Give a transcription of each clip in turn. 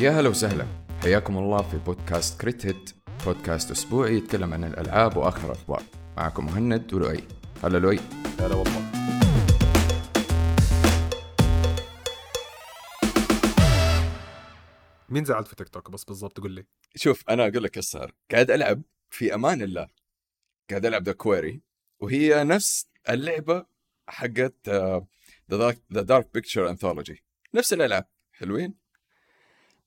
يا هلا وسهلا. حياكم الله في بودكاست Crit Hit. بودكاست أسبوعي يتكلم عن الألعاب وآخر الأخبار. معكم مهند ولؤي. هلا لؤي. هلا والله. مين زعلت في تيك توك؟ بس بالضبط قول لي. شوف أنا أقول لك إيش صار قاعد ألعب في أمان الله. قاعد ألعب The Quarry وهي نفس اللعبة حقت The Dark Pictures Anthology نفس الألعاب. حلوين؟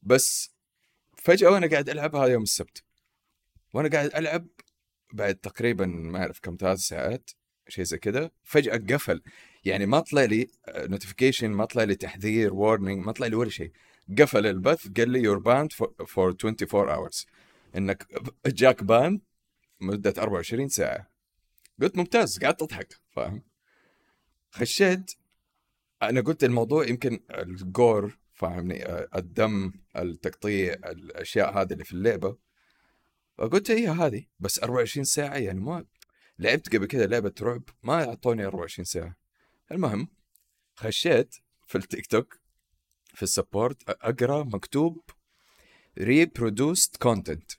بس فجأة وأنا قاعد العبها يوم السبت. وأنا قاعد ألعب بعد تقريبا ما أعرف كم ثلاث ساعات شيء زي كذا فجأة قفل. يعني ما طلع لي notification ما طلع لي تحذير warning ما طلع لي ولا شيء. قفل البث قال لي you're banned for 24 hours إنك جاك ban مدة 24 ساعة. قلت ممتاز قعدت اضحك فاهم؟ خشيت. أنا قلت الموضوع يمكن الجور فاهمني؟ الدم التقطيع الأشياء هذه اللي في اللعبة. فقلت هي هذه؟ بس 24 ساعة يعني ما لعبت قبل كذا لعبة رعب ما أعطوني 24 ساعة. المهم خشيت في التيك توك في السبورت أقرأ مكتوب reproduced content.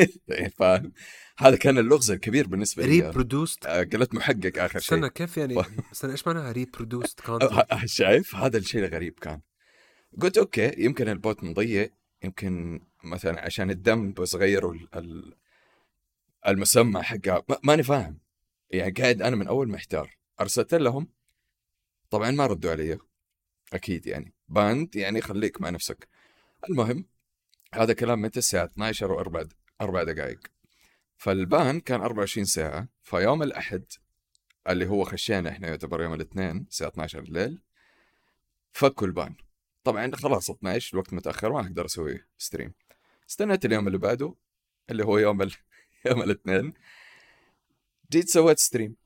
فاهم؟ هذا كان اللغز الكبير بالنسبة لي reproduced قلت محقق آخر شيء. استنى كيف يعني؟ استنى إيش معناها reproduced content شايف؟ هذا الشيء الغريب كان. قلت okay يمكن ال bot مضيع يمكن مثلا عشان الدم بس غيروا ال- المسمى حقها ما- ماني فاهم. يعني قاعد أنا من أول محتار. أرسلت لهم. طبعا ما ردوا علي. أكيد يعني. banned يعني خليك مع نفسك. المهم هذا كلام متى؟ الساعة 12 وأربع أربع دقائق. فال ban كان 24 ساعة. فيوم الأحد اللي هو خشينا إحنا يعتبر يوم الاثنين الساعة 12 الليل فكوا ال ban. طبعا خلاص 12 الوقت متأخر ما أقدر أسوي stream استنيت اليوم اللي بعده اللي هو يوم ال... يوم الاثنين جيت سويت stream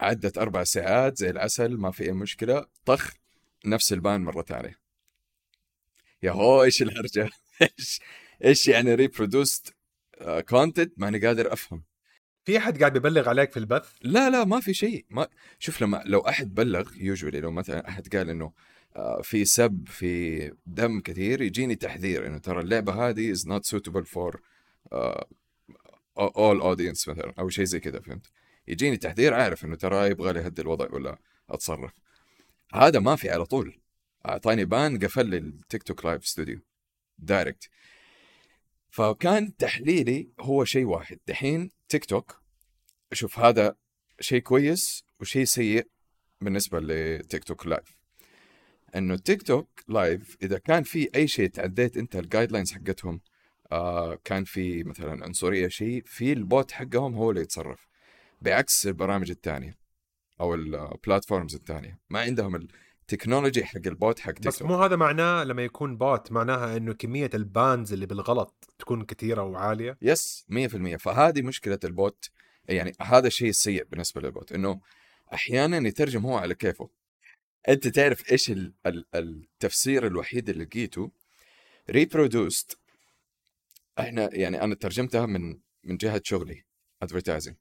عدت أربع ساعات زي العسل ما في أي مشكلة. طخ نفس ال ban مرت عليه يا هو إيش الهرجة؟ إيش إيش يعني reproduced content ماني قادر أفهم. في أحد قاعد بيبلغ عليك في البث؟ لا لا ما في شيء. ما شوف لما لو أحد بلغ يوجولي لو مثلا أحد قال إنه آه، في سب في دم كثير يجيني تحذير إنه ترى اللعبة هذه not suitable for uh, all audience مثلا أو شيء زي كذا فهمت؟ يجيني تحذير عارف إنه ترى يبغى لي يهدي الوضع ولا أتصرف. هذا ما في على طول. أعطاني ban قفل لي ال TikTok Live Studio direct فكان تحليلي هو شيء واحد. دحين تيك توك شوف هذا شيء كويس وشيء سيء بالنسبة ل TikTok Live إنه TikTok Live إذا كان في أي شيء تعديت أنت ال guidelines حقتهم آه كان في مثلا عنصرية شيء في ال bot حقهم هو اللي يتصرف. بعكس البرامج الثانية أو ال platforms الثانية ما عندهم التكنولوجي حق ال bot حق تيك بس توك مو هذا معناه لما يكون bot معناها إنه كمية ال bans اللي بالغلط تكون كثيرة وعالية؟ yes 100% فهذه مشكلة ال bot يعني هذا الشيء السيء بالنسبة لل bot إنه أحيانا يترجم هو على كيفه. أنت تعرف إيش ال- ال- التفسير الوحيد اللي لقيته؟ reproduced إحنا يعني أنا ترجمتها من من جهة شغلي advertising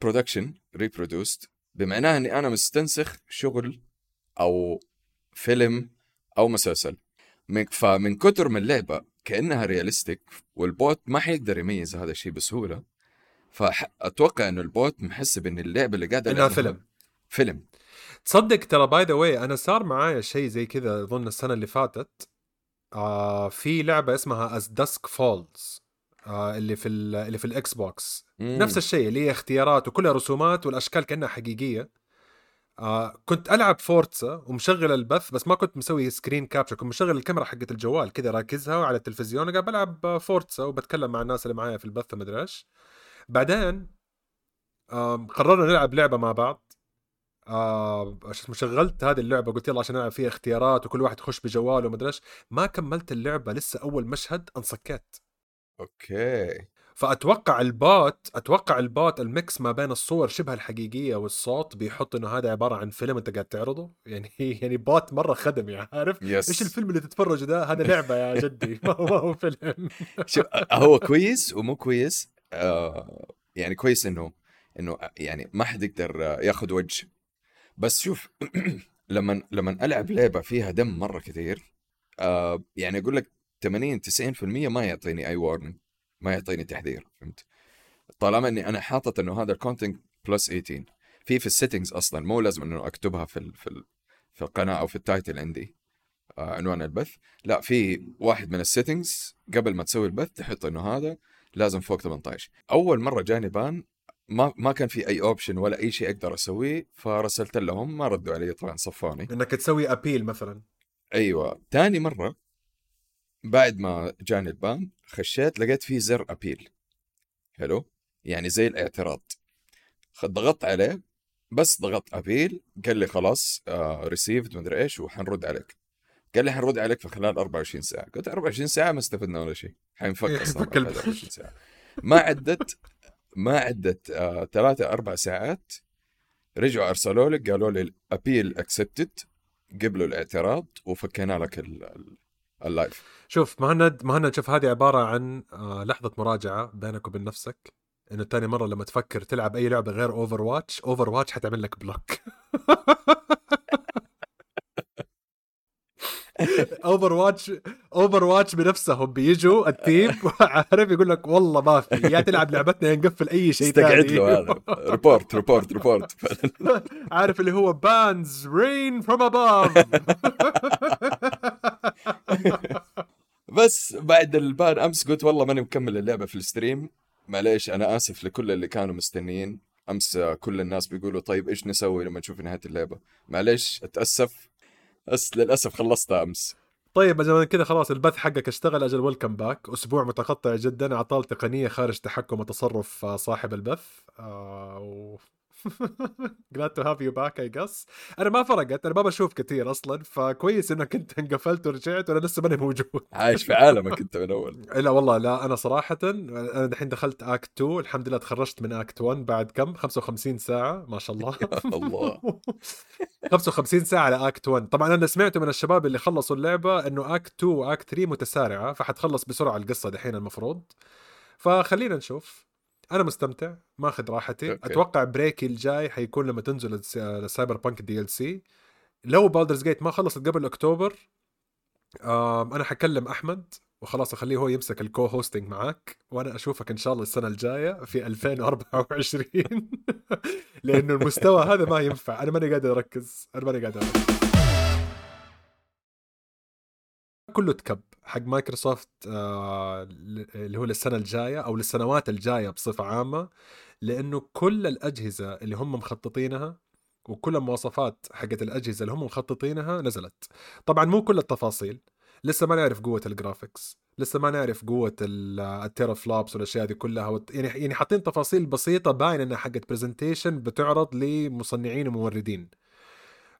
production reproduced بمعناه إني أنا مستنسخ شغل أو فيلم أو مسلسل. من فمن كتر ما اللعبه كأنها realistic وال bot ما حيقدر يميز هذا الشيء بسهولة فاتوقع إنه ال bot محسب ان اللعبة اللي قاعد إنها فيلم. فيلم. تصدق ترى by the way أنا صار معايا شيء زي كذا اظن السنة اللي فاتت. آه في لعبة اسمها As Dusk Falls آه اللي في ال- اللي في ال Xbox مم. نفس الشيء اللي هي اختيارات وكلها رسومات والأشكال كأنها حقيقية. آه كنت ألعب Forza ومشغل البث بس ما كنت مسوي screen capture كنت مشغل الكاميرا حقت الجوال كذا راكزها على التلفزيون قاعد بلعب آه، Forza وبتكلم مع الناس اللي معايا في البث ما إيش. بعدين آه قررنا نلعب لعبة مع بعض. آه شو اسمه شغلت هذه اللعبة قلت يلا عشان نلعب فيها اختيارات وكل واحد يخش بجواله وما إيش. ما كملت اللعبة لسه أول مشهد انصكيت. okay. فأتوقع ال bot أتوقع ال bot ال mix ما بين الصور شبه الحقيقية والصوت بيحط إنه هذا عبارة عن فيلم أنت قاعد تعرضه. يعني يعني bot مرة خدمي عارف؟ yes إيش الفيلم اللي تتفرجه ده؟ هذا لعبة يا جدي ما هو ما هو فيلم. شوف هو كويس ومو كويس آه يعني كويس انه إنه يعني ما حد يقدر ياخذ وجه. بس شوف لما لما ألعب لعبة فيها دم مرة كثير آه يعني أقول لك 80 90% ما يعطيني أي warning ما يعطيني تحذير فهمت؟ طالما إني أنا حاطط إنه هذا ال content plus 18 في في ال settings أصلا مو لازم إنه أكتبها في في في القناة أو في ال title عندي آه عنوان البث لا في واحد من ال settings قبل ما تسوي البث تحط إنه هذا لازم فوق 18 أول مرة جاني ban ما ما كان في أي option ولا أي شيء أقدر أسويه فرسلت لهم ما ردوا علي طبعا صفوني إنك تسوي appeal مثلا. أيوه. ثاني مرة بعد ما جاني ال ban خشيت لقيت في زر appeal حلو؟ يعني زي الاعتراض. ضغطت عليه بس ضغطت appeal قال لي خلاص received مدري إيش وحنرد عليك. قال لي حنرد عليك في خلال 24 ساعة. قلت 24 ساعة ما استفدنا ولا شيء. حينفك أصلا ينفك بعد البث. 24 ساعة. ما عدت ما عدت آه ثلاثة أربع ساعات. رجعوا أرسلوا لك قالوا لي ال appeal accepted قبلوا الاعتراض وفكينا لك ال- ال- ال live شوف مهند مهند شوف هذه عبارة عن آه، لحظة مراجعة بينك وبين نفسك إنه تاني مرة لما تفكر تلعب أي لعبة غير Overwatch Overwatch حتعمل لك block Overwatch Overwatch بنفسهم بيجوا ال team عارف يقول لك والله ما في يا تلعب لعبتنا يا نقفل أي شيء استقعد ثاني. له هذا. report report report عارف اللي هو bans rain from above بس بعد ال ban أمس قلت والله ماني مكمل اللعبة في ال stream. معليش أنا آسف لكل اللي كانوا مستنيين. أمس كل الناس بيقولوا طيب إيش نسوي لما نشوف نهاية اللعبة؟ معليش أتأسف. بس للأسف خلصتها أمس. طيب أجل كذا خلاص البث حقك اشتغل أجل welcome back أسبوع متقطع جدا اعطال تقنية خارج تحكم وتصرف آه، صاحب البث. آه، glad to have you back I guess. أنا ما فرقت أنا ما بشوف كثير أصلا فكويس إنك أنت انقفلت ورجعت وأنا لسه ماني موجود. عايش في عالمك أنت من أول. لا والله لا أنا صراحة أنا دحين دخلت act 2 الحمد لله تخرجت من act 1 بعد كم؟ 55 ساعة ما شاء الله. الله. 55 ساعة على act 1 طبعا أنا سمعت من الشباب اللي خلصوا اللعبة إنه act 2 و act 3 متسارعة فحتخلص بسرعة القصة دحين المفروض. فخلينا نشوف. أنا مستمتع ماخذ راحتي. okay. أتوقع break ي الجاي حيكون لما تنزل الس- ال Cyberpunk DLC. لو Baldur's Gate ما خلصت قبل أكتوبر أنا حكلم أحمد. وخلاص أخليه هو يمسك ال co-hosting معاك وأنا أشوفك إن شاء الله السنة الجاية في 2024 لأنه المستوى هذا ما ينفع. أنا ماني قادر أركز. أنا ماني قادر أركز. كله تكب. حق مايكروسوفت آه اللي هو للسنة الجاية أو للسنوات الجاية بصفة عامة لأنه كل الأجهزة اللي هم مخططينها وكل المواصفات حقت الأجهزة اللي هم مخططينها نزلت. طبعا مو كل التفاصيل. لسه ما نعرف قوة ال graphics لسه ما نعرف قوة ال- ال teraflops والأشياء دي كلها يعني يعني حاطين تفاصيل بسيطة باين إنها حقت presentation بتعرض لمصنعين وموردين.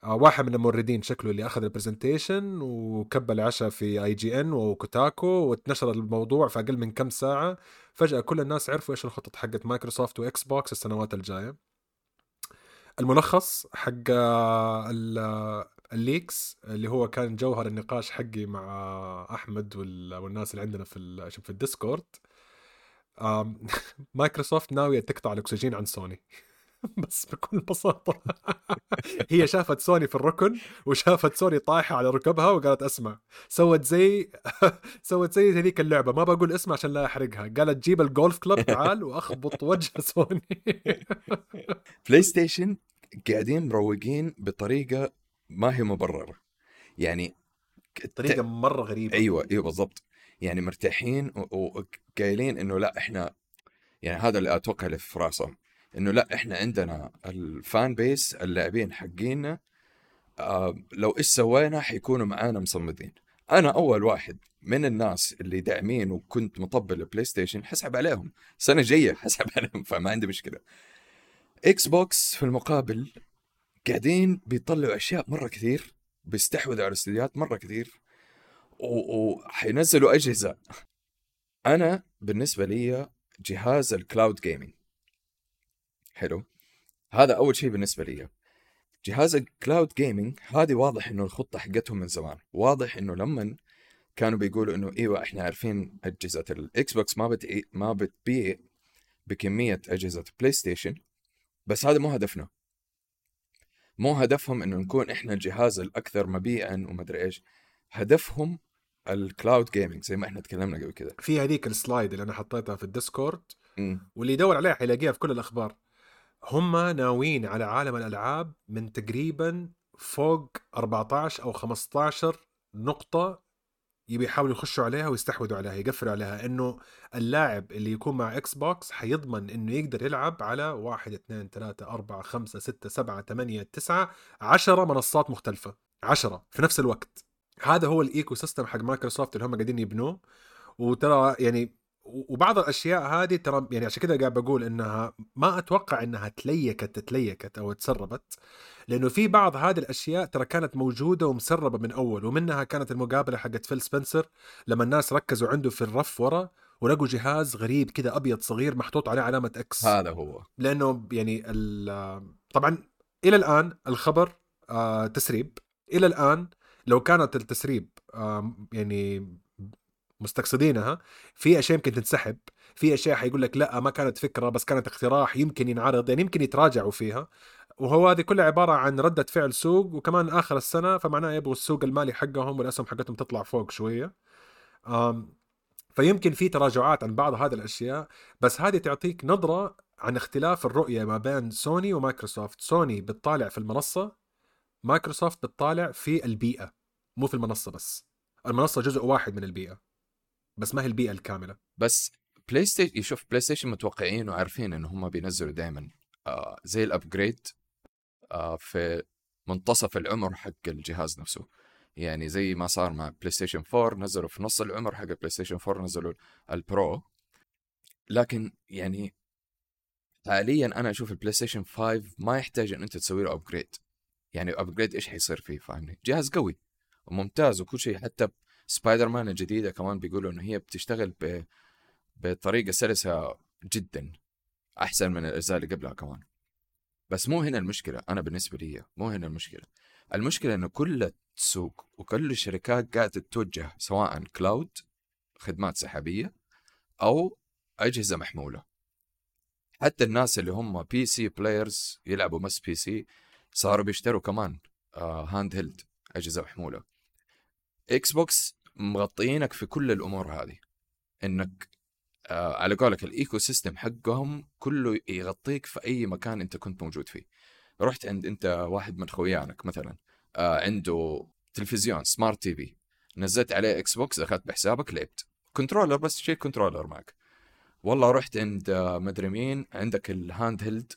آه، واحد من الموردين شكله اللي أخذ ال presentation وكب العشاء في IGN و Kotaku واتنشر الموضوع في أقل من كم ساعة. فجأة كل الناس عرفوا إيش الخطط حقت مايكروسوفت و Xbox السنوات الجاية. الملخص حق ال leaks اللي هو كان جوهر النقاش حقي مع أحمد وال- والناس اللي عندنا في في ال Discord. مايكروسوفت ناوية تقطع الأكسجين عن سوني. بس بكل بساطة. هي شافت سوني في الركن وشافت سوني طايحة على ركبها وقالت اسمع. سوت زي سوت زي هذيك اللعبة. ما بقول اسمها عشان لا أحرقها. قالت جيب ال golf club تعال وأخبط وجه سوني. PlayStation قاعدين مروقين بطريقة ما هي مبررة. يعني طريقه مرة غريبة. أيوه أيوه بالضبط. يعني مرتاحين و- وقايلين إنه لأ إحنا يعني هذا اللي أتوقع اللي في راسهم إنه لأ إحنا عندنا ال fan base اللاعبين حقينا آه لو إيش سوينا حيكونوا معانا مصمدين. أنا أول واحد من الناس اللي داعمين وكنت مطبل ال PlayStation حسحب عليهم. السنة الجايه حسحب عليهم فما عندي مشكلة. Xbox في المقابل قاعدين بيطلعوا أشياء مرة كثير بيستحوذوا على الاستديوهات مرة كثير وحينزلوا أجهزة. أنا بالنسبة لي جهاز ال cloud gaming حلو؟ هذا أول شيء بالنسبة لي جهاز ال cloud gaming هذه واضح إنه الخطة حقتهم من زمان. واضح إنه لما كانوا بيقولوا إنه إيوه إحنا عارفين أجهزة ال Xbox ما بتعي ما بتبيع بكمية أجهزة PlayStation بس هذا مو هدفنا. مو هدفهم إنه نكون إحنا الجهاز الأكثر مبيعا ومدري إيش. هدفهم ال cloud gaming زي ما إحنا تكلمنا قبل كده. في هذيك ال slide اللي أنا حطيتها في ال Discord. واللي يدور عليها حيلاقيها في كل الأخبار. هم ناويين على عالم الألعاب من تقريبا فوق 14 أو 15 نقطة يبي يحاولوا يخشوا عليها ويستحوذوا عليها يقفلوا عليها إنه اللاعب اللي يكون مع Xbox حيضمن إنه يقدر يلعب على 1 2 3 4 5 6 7 8 9 10 منصات مختلفة. 10 في نفس الوقت. هذا هو ال ecosystem حق مايكروسوفت اللي هم قاعدين يبنوه. وترى يعني وبعض الأشياء هذه ترى يعني عشان كذا قاعد بقول إنها ما أتوقع إنها ت leaked ت leaked أو تسربت. لأنه في بعض هذه الأشياء ترى كانت موجودة ومسربة من أول ومنها كانت المقابلة حقت فيل سبنسر لما الناس ركزوا عنده في الرف ورا ولقوا جهاز غريب كذا أبيض صغير محطوط عليه علامة إكس هذا هو. لأنه يعني طبعا إلى الآن الخبر آه، تسريب. إلى الآن لو كانت التسريب آه، يعني مستقصدينها في أشياء يمكن تنسحب. في أشياء حيقول لك لا ما كانت فكرة بس كانت اقتراح يمكن ينعرض يعني يمكن يتراجعوا فيها. وهو هذه كلها عبارة عن ردة فعل سوق وكمان آخر السنة فمعناه يبغوا السوق المالي حقهم والاسهم حقتهم تطلع فوق شوية. فيمكن في تراجعات عن بعض هذه الأشياء بس هذه تعطيك نظرة عن اختلاف الرؤية ما بين سوني ومايكروسوفت. سوني بتطالع في المنصة مايكروسوفت بتطالع في البيئة مو في المنصة بس. المنصة جزء واحد من البيئة بس ما هي البيئة الكاملة. بس PlayStation يشوف PlayStation متوقعين وعارفين إن هم بينزلوا دائما آه زي ال upgrade في منتصف العمر حق الجهاز نفسه. يعني زي ما صار مع PlayStation 4 نزلوا في نص العمر حق ال PlayStation 4 نزلوا ال Pro لكن يعني حاليا أنا أشوف ال PlayStation 5 ما يحتاج إن أنت تسوي له upgrade يعني upgrade إيش حيصير فيه؟ فاهمني؟ جهاز قوي وممتاز وكل شيء حتى سبايدر مان الجديدة كمان بيقولوا إنه هي بتشتغل ب... بطريقة سلسة جدا أحسن من الأجزاء اللي قبلها كمان. بس مو هنا المشكلة أنا بالنسبة لي مو هنا المشكلة. المشكلة انه كل السوق وكل الشركات قاعدة تتوجه سواء cloud خدمات سحابية أو أجهزة محمولة. حتى الناس اللي هم PC players يلعبوا بس PC صاروا بيشتروا كمان آه handheld أجهزة محمولة. Xbox مغطيينك في كل الأمور هذه إنك آه على قولك ال ecosystem حقهم كله يغطيك في أي مكان أنت كنت موجود فيه. رحت عند أنت واحد من خويانك مثلا آه عنده تلفزيون smart TV نزلت عليه إكس بوكس أخذت بحسابك لعبت. controller بس شيل controller معك. والله رحت عند آه، مدري مين عندك ال handheld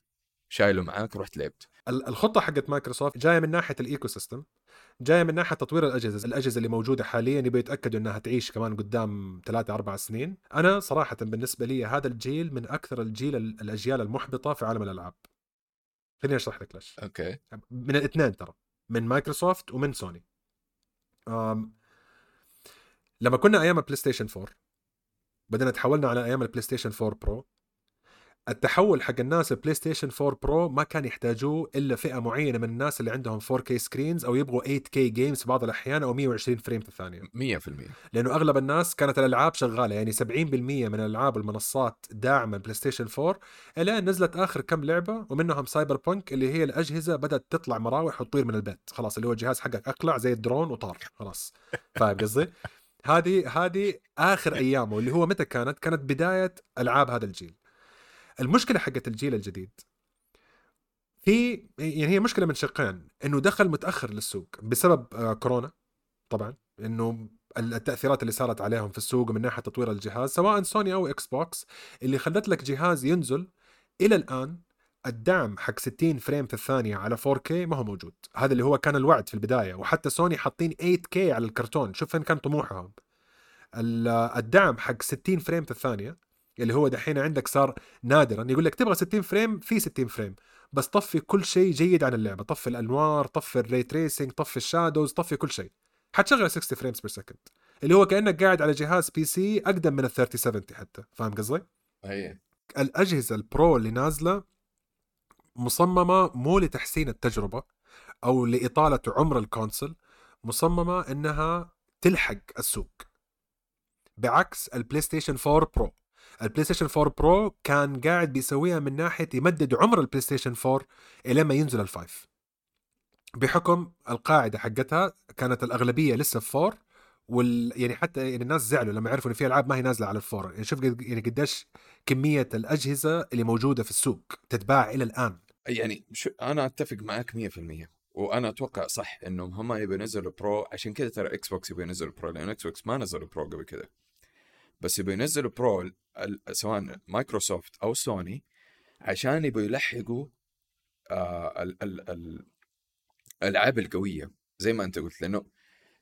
شايله معاك رحت لعبت. ال- الخطة حقت مايكروسوفت جاية من ناحية ال ecosystem جاية من ناحية تطوير الأجهزة الأجهزة اللي موجودة حاليا يبغوا يتأكدوا إنها تعيش كمان قدام ثلاثة أربع سنين. أنا صراحة بالنسبة لي هذا الجيل من أكثر الجيل الأجيال المحبطة في عالم الألعاب. خليني أشرح لك ليش. okay. من الاثنين ترى من مايكروسوفت ومن سوني. أم لما كنا أيام البلاي ستيشن 4 بدنا تحولنا على أيام البلاي ستيشن 4 pro التحول حق الناس البلاي ستيشن 4 pro ما كان يحتاجوه إلا فئة معينة من الناس اللي عندهم 4K screens أو يبغوا 8K games في بعض الأحيان أو 120 frame في الثانية. 100% لأنه أغلب الناس كانت الألعاب شغالة يعني 70% من الألعاب والمنصات داعمة البلاي ستيشن 4 الين نزلت آخر كم لعبة ومنهم سايبر بونك اللي هي الأجهزة بدأت تطلع مراوح وتطير من البيت. خلاص اللي هو الجهاز حقك أقلع زي الدرون وطار. خلاص. فاهم قصدي؟ هذه هذه آخر أيامه اللي هو متى كانت؟ كانت بداية ألعاب هذا الجيل. المشكلة حقت الجيل الجديد. في يعني هي مشكلة من شقين إنه دخل متأخر للسوق بسبب آه، كورونا طبعا. إنه التأثيرات اللي صارت عليهم في السوق من ناحية تطوير الجهاز سواء سوني أو إكس بوكس اللي خلت لك جهاز ينزل إلى الآن الدعم حق 60 frame في الثانية على 4K ما هو موجود. هذا اللي هو كان الوعد في البداية. وحتى سوني حاطين 8K على الكرتون. شوف فين كان طموحهم. ال- الدعم حق 60 فريم في الثانية اللي هو دحين عندك صار نادرا. يقول لك تبغى 60 frame في 60 frame. بس طفي كل شيء جيد عن اللعبة. طفي الأنوار طفي ال ray tracing طفي ال shadows طفي كل شيء. حتشغل 60 frames per second اللي هو كأنك قاعد على جهاز PC أقدم من ال 3070 حتى. فاهم قصدي؟ هي الأجهزة ال pro اللي نازلة مصممة مو لتحسين التجربة أو لإطالة عمر ال console مصممة إنها تلحق السوق. بعكس البلاي ستيشن 4 pro البلاي ستيشن 4 pro كان قاعد بيسويها من ناحية يمدد عمر البلاي ستيشن 4 إلى ما ينزل ال five بحكم القاعدة حقتها كانت الأغلبية لسه في 4 وال يعني حتى يعني الناس زعلوا لما عرفوا إن في ألعاب ما هي نازلة على ال four. يعني شوف يعني قديش كمية الأجهزة اللي موجودة في السوق تتباع إلى الآن. يعني شو أنا أتفق معك 100% وأنا أتوقع صح إنهم هم يبي ينزلوا pro عشان كذا ترى إكس بوكس يبي ينزلوا pro لأن إكس بوكس ما نزلوا pro قبل كذا بس يبي ينزلوا pro سواء مايكروسوفت أو سوني عشان يبوا يلحقوا آه ال ال ال الألعاب القوية. زي ما أنت قلت لأنه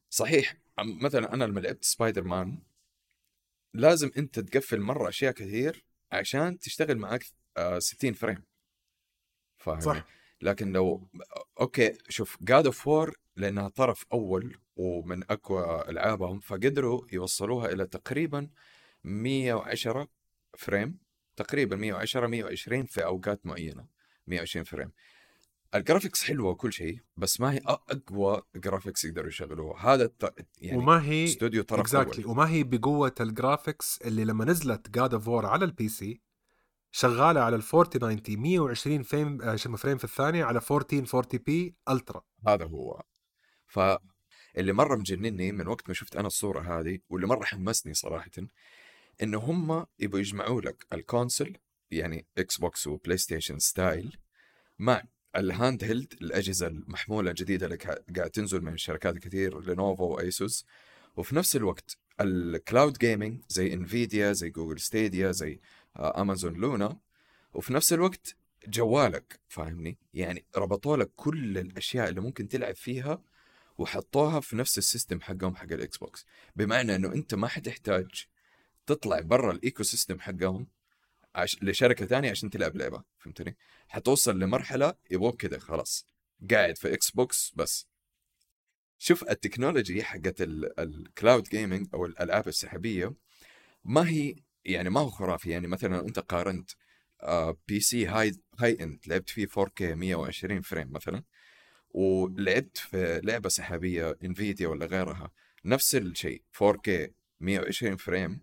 صحيح مثلا أنا لما لعبت سبايدر مان لازم أنت تقفل مرة أشياء كثير عشان تشتغل معك آه 60 frame. فاهم صح. لكن لو okay شوف God of War لأنها طرف أول ومن أقوى ألعابهم فقدروا يوصلوها إلى تقريبا 110 frame تقريبا 110 120 في أوقات معينة 120 frame. ال graphics حلوة وكل شيء بس ما هي أقوى graphics يقدروا يشغلوها. هذا الت... يعني وما هي استوديو طرف أول. وما هي بقوة ال graphics اللي لما نزلت God of War على ال PC شغالة على ال 4090 120 frame آه، frame في الثانية على 1440 p ultra. هذا هو. فاللي مرة مجنني من وقت ما شفت أنا الصورة هذه واللي مرة حمسني صراحة انه هم يبغوا يجمعوا لك ال console يعني إكس بوكس وبلاي ستيشن style مع ال handheld الأجهزة المحمولة الجديدة اللي قاعد تنزل من شركات كثير لينوفو وايسوس وفي نفس الوقت ال cloud gaming زي انفيديا زي جوجل ستيديا زي آه، امازون لونا وفي نفس الوقت جوالك فاهمني؟ يعني ربطوا لك كل الأشياء اللي ممكن تلعب فيها وحطوها في نفس ال system حقهم حق الإكس بوكس. بمعنى إنه أنت ما حتحتاج تطلع برا ال ecosystem حقهم عش... لشركة ثانية عشان تلعب لعبة فهمتني؟ حتوصل لمرحلة يبغوك كذا خلاص. قاعد في إكس بوكس بس. شوف ال technology حقت ال- ال cloud gaming أو الألعاب السحابية ما هي يعني ما هو خرافي. يعني مثلا أنت قارنت PC high high end لعبت فيه 4K 120 frame مثلا ولعبت في لعبة سحابية انفيديا ولا غيرها نفس الشيء 4K 120 frame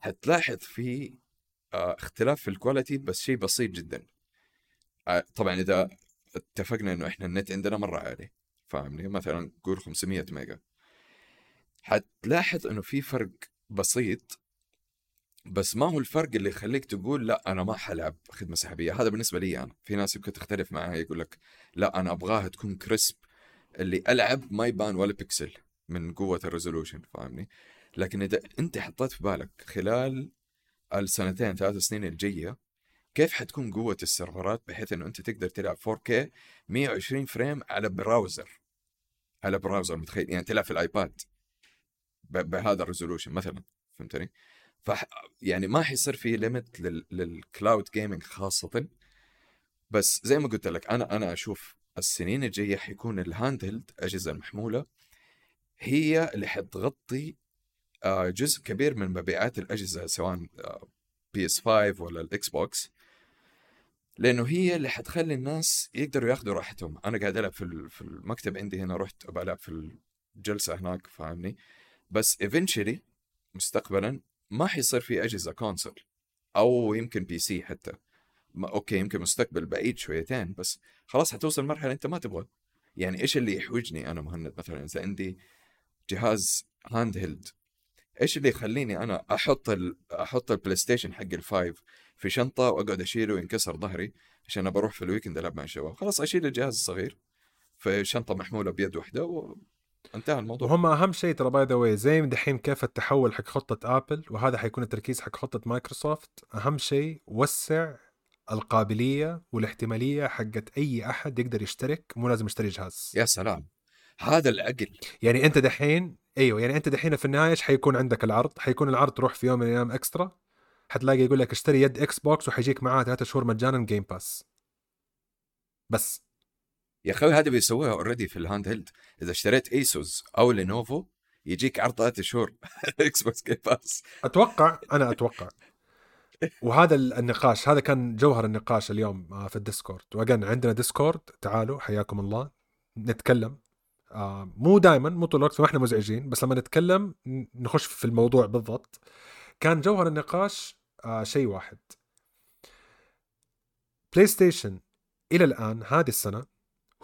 حتلاحظ في آه، اختلاف في ال quality بس شيء بسيط جدا. آه، طبعا إذا اتفقنا إنه إحنا النت عندنا مرة عالي فاهمني؟ مثلا قول 500 ميجا. حتلاحظ إنه في فرق بسيط بس ما هو الفرق اللي يخليك تقول لا أنا ما حلعب خدمة سحابية. هذا بالنسبة لي أنا. في ناس يمكن تختلف معي يقول لك لا أنا أبغاها تكون crisp اللي ألعب ما يبان ولا بيكسل من قوة ال resolution فاهمني؟ لكن إذا أنت حطيت في بالك خلال السنتين ثلاث سنين الجاية كيف حتكون قوة السيرفرات بحيث إنه أنت تقدر تلعب 4K 120 frame على browser؟ على browser متخيل؟ يعني تلعب في الآيباد بهذا ال resolution مثلا فهمتني؟ ف يعني ما حيصير في limit لل... لل cloud gaming خاصة. بس زي ما قلت لك أنا أنا أشوف السنين الجاية حيكون ال handheld الاجهزة المحمولة هي اللي حتغطي جزء كبير من مبيعات الأجهزة سواء PS 5 ولا ال Xbox. لأنه هي اللي حتخلي الناس يقدروا ياخذوا راحتهم. أنا قاعد ألعب في في المكتب عندي هنا رحت العب في الجلسة هناك فاهمني؟ بس eventually مستقبلا ما حيصير في أجهزة console أو يمكن PC حتى. ما okay يمكن مستقبل بعيد شويتين بس خلاص حتوصل مرحلة أنت ما تبغى. يعني إيش اللي يحوجني أنا مهند؟ مثلا إذا عندي جهاز handheld إيش اللي يخليني أنا أحط ال... أحط ال PlayStation حق ال five في شنطة وأقعد أشيله وينكسر ظهري عشان ابى أروح في ال weekend ألعب مع الشباب. خلاص أشيل الجهاز الصغير في شنطة محمولة بيد واحدة وانتهى الموضوع. وهم أهم شيء ترى by the way زي دحين كيف التحول حق خطة Apple وهذا حيكون التركيز حق خطة مايكروسوفت أهم شيء وسع القابلية والاحتمالية حقت أي أحد يقدر يشترك مو لازم يشتري جهاز. يا سلام. هذا العقل. يعني أنت دحين إيوه يعني أنت دحين في النهاية إيش حيكون عندك العرض؟ حيكون العرض تروح في يوم من الأيام Extra حتلاقي يقول لك اشتري يد Xbox وحيجيك معاه ثلاثة شهور مجانا Game Pass بس. يا أخوي هذا بيسووها already في ال handheld إذا اشتريت Asus أو Lenovo يجيك عرض ثلاث شهور Xbox Game Pass أتوقع أنا أتوقع. وهذا ال- النقاش هذا كان جوهر النقاش اليوم آه، في ال Discord. و again عندنا Discord. تعالوا حياكم الله. نتكلم. آه، مو دائما مو طول الوقت ما إحنا مزعجين بس لما نتكلم نخش في الموضوع بالضبط كان جوهر النقاش آه، شيء واحد. PlayStation إلى الآن هذه السنة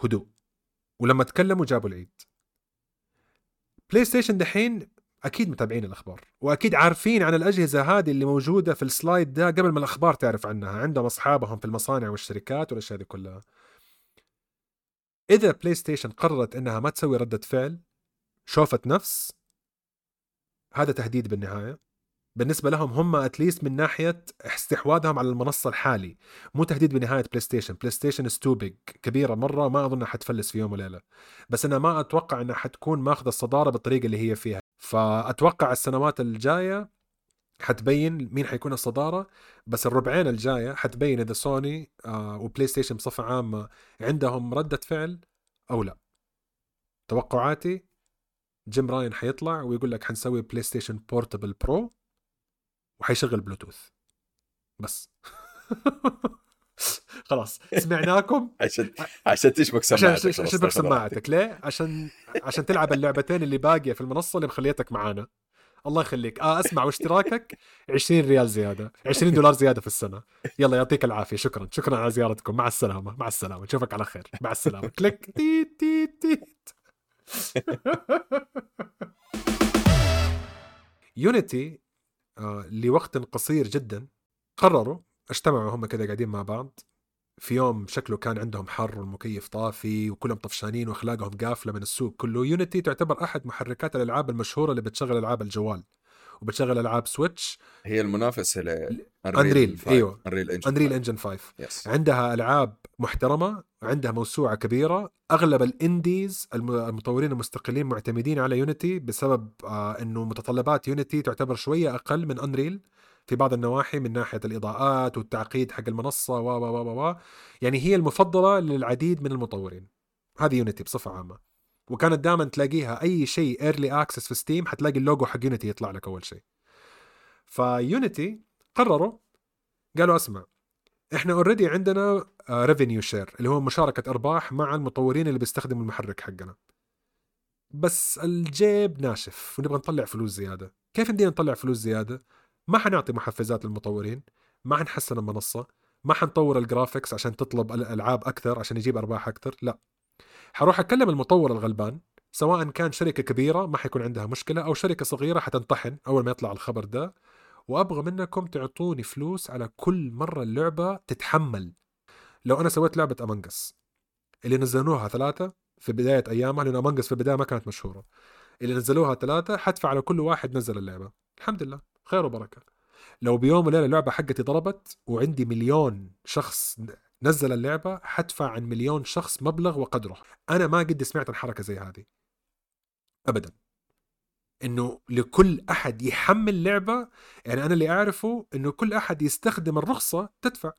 هدوء. ولما تكلموا جابوا العيد. PlayStation دحين أكيد متابعين الأخبار وأكيد عارفين عن الأجهزة هذه اللي موجودة في ال slide ده قبل ما الأخبار تعرف عنها. عندهم أصحابهم في المصانع والشركات والأشياء دي كلها. إذا PlayStation قررت إنها ما تسوي ردة فعل شوفت نفس هذا تهديد بالنهاية. بالنسبة لهم هم at least من ناحية استحواذهم على المنصة الحالي. مو تهديد بنهاية PlayStation PlayStation is too big كبيرة مرة ما اظنها حتفلس في يوم وليلة. بس أنا ما أتوقع إنها حتكون ماخذة الصدارة بالطريقة اللي هي فيها. فأتوقع السنوات الجاية حتبين مين حيكون الصدارة بس الربعين الجاية حتبين إذا سوني آه و PlayStation بصفة عامة عندهم ردة فعل أو لا. توقعاتي Jim Ryan حيطلع ويقول لك حنسوي PlayStation Portable Pro وحيشغل بلوتوث. بس. خلاص سمعناكم. عشان عشان تشبك سماعتك عشان تشبك تاخذ سماعتك. ليه؟ عشان عشان تلعب اللعبتين اللي باقية في المنصة اللي مخليتك معانا. الله يخليك. آه اسمع واشتراكك 20 ريال زيادة. 20 دولار زيادة في السنة. يلا يعطيك العافية. شكرا. شكرا على زيارتكم. مع السلامة. مع السلامة. نشوفك على خير. مع السلامة. click. تيت تيت تيت. Unity آه لوقت قصير جدا قرروا اجتمعوا هم كذا قاعدين مع بعض في يوم شكله كان عندهم حر والمكيف طافي وكلهم طفشانين وأخلاقهم قافلة من السوق. كله Unity تعتبر أحد محركات الألعاب المشهورة اللي بتشغل ألعاب الجوال. وبتشغل ألعاب Switch هي المنافسة ل. Unreal Engine Unreal Engine 5 yes عندها ألعاب محترمة عندها موسوعة كبيرة. أغلب ال indies الم- المطورين المستقلين معتمدين على Unity بسبب آه إنه متطلبات Unity تعتبر شوية أقل من Unreal في بعض النواحي من ناحية الإضاءات والتعقيد حق المنصة و و و و يعني هي المفضلة للعديد من المطورين. هذه Unity بصفة عامة. وكانت دائما تلاقيها أي شيء early access في Steam حتلاقي اللوجو حق Unity يطلع لك أول شيء. ف Unity قرروا قالوا أسمع إحنا already عندنا revenue share اللي هو مشاركة إرباح مع المطورين اللي بيستخدموا المحرك حقنا. بس الجيب ناشف ونبغى نطلع فلوس زيادة. كيف ندينا نطلع فلوس زيادة؟ ما حنعطي محفزات للمطورين ما حنحسن المنصة ما حنطور ال graphics عشان تطلب الألعاب أكثر عشان يجيب أرباح أكثر لا. حروح أكلم المطور الغلبان سواء كان شركة كبيرة ما حيكون عندها مشكلة أو شركة صغيرة حتنطحن أول ما يطلع الخبر ده وأبغى منكم تعطوني فلوس على كل مرة اللعبة تتحمل. لو أنا سويت لعبة Among Us اللي نزلوها ثلاثة في بداية أيامها لأن Among Us في البداية ما كانت مشهورة اللي نزلوها ثلاثة حدفع على كل واحد نزل اللعبة. الحمد لله. خير وبركة. لو بيوم وليلة اللعبة حقتي ضربت وعندي مليون شخص نزل اللعبة حدفع عن مليون شخص مبلغ وقدره. أنا ما قد سمعت عن حركة زي هذه. ابدا. إنه لكل أحد يحمل لعبه يعني أنا اللي أعرفه إنه كل أحد يستخدم الرخصة تدفع.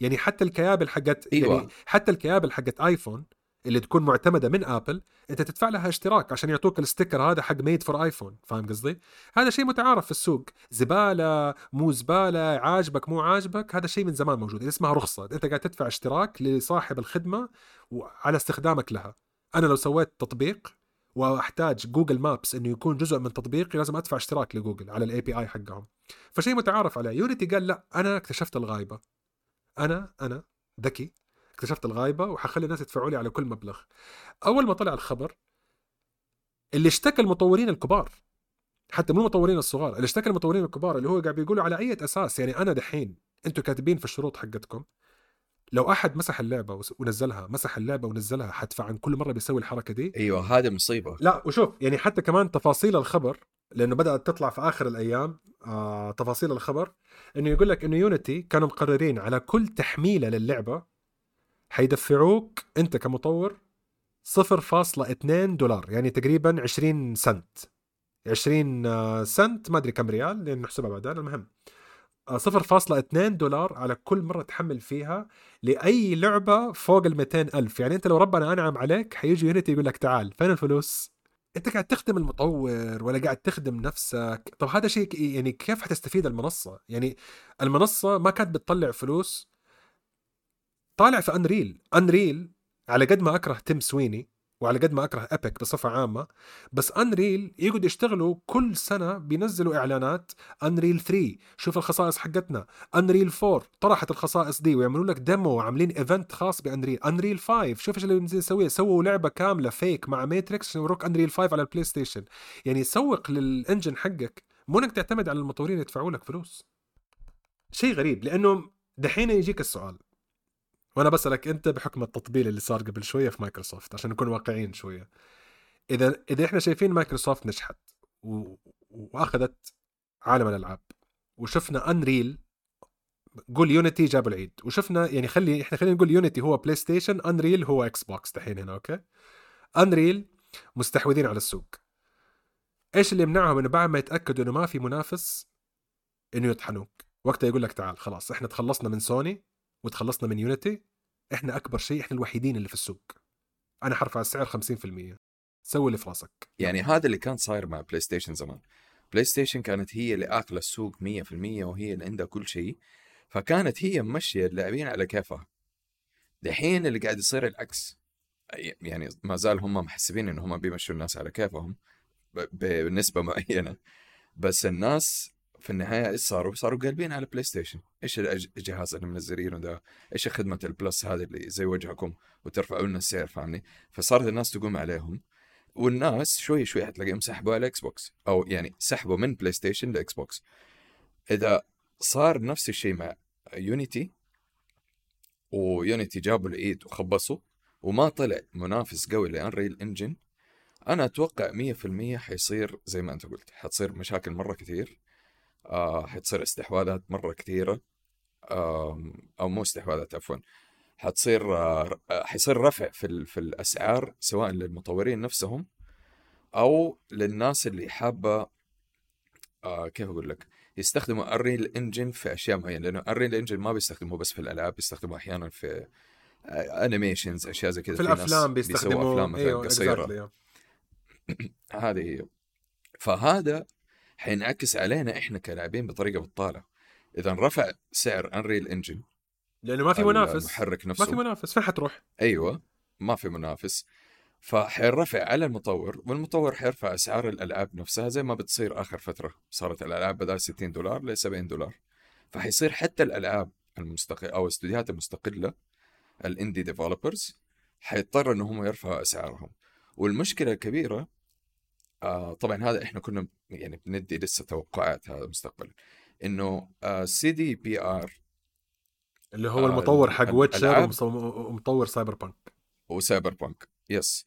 يعني حتى الكيابل حقت أيوة. يعني حتى الكيابل حقت آيفون اللي تكون معتمدة من Apple أنت تدفع لها اشتراك عشان يعطوك ال sticker هذا حق made for iPhone فاهم قصدي؟ هذا شيء متعارف في السوق. زبالة مو زبالة عاجبك مو عاجبك هذا شيء من زمان موجود. اسمها رخصة. أنت قاعد تدفع اشتراك لصاحب الخدمة وعلى استخدامك لها. أنا لو سويت تطبيق وأحتاج Google Maps إنه يكون جزء من تطبيقي لازم أدفع اشتراك لجوجل على ال API حقهم. فشيء متعارف عليه. Unity قال لا أنا اكتشفت الغايبة. أنا أنا ذكي. اكتشفت الغايبة وحخلي الناس يدفعوا لي على كل مبلغ. أول ما طلع الخبر اللي اشتكى المطورين الكبار حتى مو المطورين الصغار اللي اشتكى المطورين الكبار اللي هو قاعد بيقولوا على أي أساس يعني أنا دحين أنتم كاتبين في الشروط حقتكم لو أحد مسح اللعبة ونزلها مسح اللعبة ونزلها حدفع عن كل مرة بيسوي الحركة دي؟ أيوه هذه مصيبة. لا وشوف يعني حتى كمان تفاصيل الخبر لأنه بدأت تطلع في آخر الأيام آه تفاصيل الخبر إنه يقول لك إنه يونيتي كانوا مقررين على كل تحميلة للعبة حيدفعوك أنت كمطور 0.2 دولار يعني تقريبا 20 سنت. 20 آه، سنت ما أدري كم ريال لأن نحسبها بعدين المهم. آه، 0.2 دولار على كل مرة تحمل فيها لأي لعبة فوق ال 200 ألف. يعني أنت لو ربنا أنعم عليك حيجي يونيتي يقول لك تعال فين الفلوس؟ أنت قاعد تخدم المطور ولا قاعد تخدم نفسك؟ طب هذا شيء يعني كيف حتستفيد المنصة؟ يعني المنصة ما كانت بتطلع فلوس طالع في Unreal Unreal على قد ما أكره Tim Sweeney وعلى قد ما أكره Epic بصفة عامة بس Unreal يقعد يشتغلوا كل سنة بينزلوا إعلانات Unreal 3 شوف الخصائص حقتنا. Unreal 4 طرحت الخصائص دي ويعملوا لك demo وعاملين event خاص ب Unreal. Unreal 5 شوف إيش اللي نسويه سووا لعبة كاملة فيك مع Matrix عشان يوروك Unreal 5 على ال PlayStation يعني سوق لل engine حقك. مو إنك تعتمد على المطورين يدفعوا لك فلوس. شيء غريب لأنه دحين يجيك السؤال. وأنا بسألك أنت بحكم التطبيل اللي صار قبل شوية في مايكروسوفت عشان نكون واقعيين شوية. إذا إذا إحنا شايفين مايكروسوفت نجحت و... وأخذت عالم الألعاب وشفنا Unreal قول Unity جابوا العيد وشفنا يعني خلي إحنا خلينا نقول Unity هو بلاي ستيشن Unreal هو إكس بوكس دحين هنا okay؟ Unreal مستحوذين على السوق. إيش اللي يمنعهم إنه بعد ما يتأكدوا إنه ما في منافس إنه يطحنوك؟ وقتها يقول لك تعال خلاص إحنا تخلصنا من سوني وتخلصنا من Unity إحنا أكبر شيء إحنا الوحيدين اللي في السوق. أنا حرفع السعر 50% سوي اللي في راسك. يعني هذا اللي كان صاير مع بلاي ستيشن زمان. بلاي ستيشن كانت هي اللي آكلة السوق 100% وهي اللي عندها كل شيء. فكانت هي ممشيه اللاعبين على كيفها. دحين اللي قاعد يصير العكس. يعني ما زال هم محسبين إن هم بيمشوا الناس على كيفهم بنسبة معينة. بس الناس في النهاية إيش صاروا؟ صاروا قلبين على بلاي ستيشن، إيش الجهاز اللي منزلينه ده؟ إيش خدمة ال Plus هذه اللي زي وجهكم وترفعوا لنا السعر فاهمني؟ فصارت الناس تقوم عليهم والناس شوي شوي حتلاقيهم سحبوا على إكس بوكس أو يعني سحبوا من بلاي ستيشن لإكس بوكس. إذا صار نفس الشيء مع يونيتي ويونيتي جابوا العيد وخبصوا وما طلع منافس قوي لأنريل انجن أنا أتوقع 100% حيصير زي ما أنت قلت حتصير مشاكل مرة كثير آه حتصير استحواذات مرة كثيرة. آه أو مو استحواذات عفوا. حتصير آه حيصير رفع في في الأسعار سواء للمطورين نفسهم أو للناس اللي حابة آه كيف أقول لك؟ يستخدموا Unreal Engine في أشياء معينة. لأنه Unreal Engine ما بيستخدموه بس في الألعاب بيستخدموه أحيانا في animations أشياء زي كذا. في, في الأفلام بيستخدموا أفلام مثلا أيوه قصيرة. هذه هي. فهذا حينعكس علينا إحنا كلاعبين بطريقة بطاله إذا رفع سعر Unreal Engine لأنه ما في منافس. المحرك نفسه ما في منافس. فين حتروح؟ أيوه ما في منافس. فحيرفع على المطور والمطور حيرفع أسعار الألعاب نفسها زي ما بتصير آخر فترة. صارت الألعاب بدل 60 دولار ل 70 دولار. فحيصير حتى الألعاب المستقله أو الاستديوهات المستقله ال indie developers حيضطر إنهم يرفعوا أسعارهم. والمشكلة الكبيرة آه طبعا هذا إحنا كنا يعني بندي لسه توقعات هذا مستقبلا. إنه CDPR اللي هو المطور حق Witcher ومطور Cyberpunk و Cyberpunk yes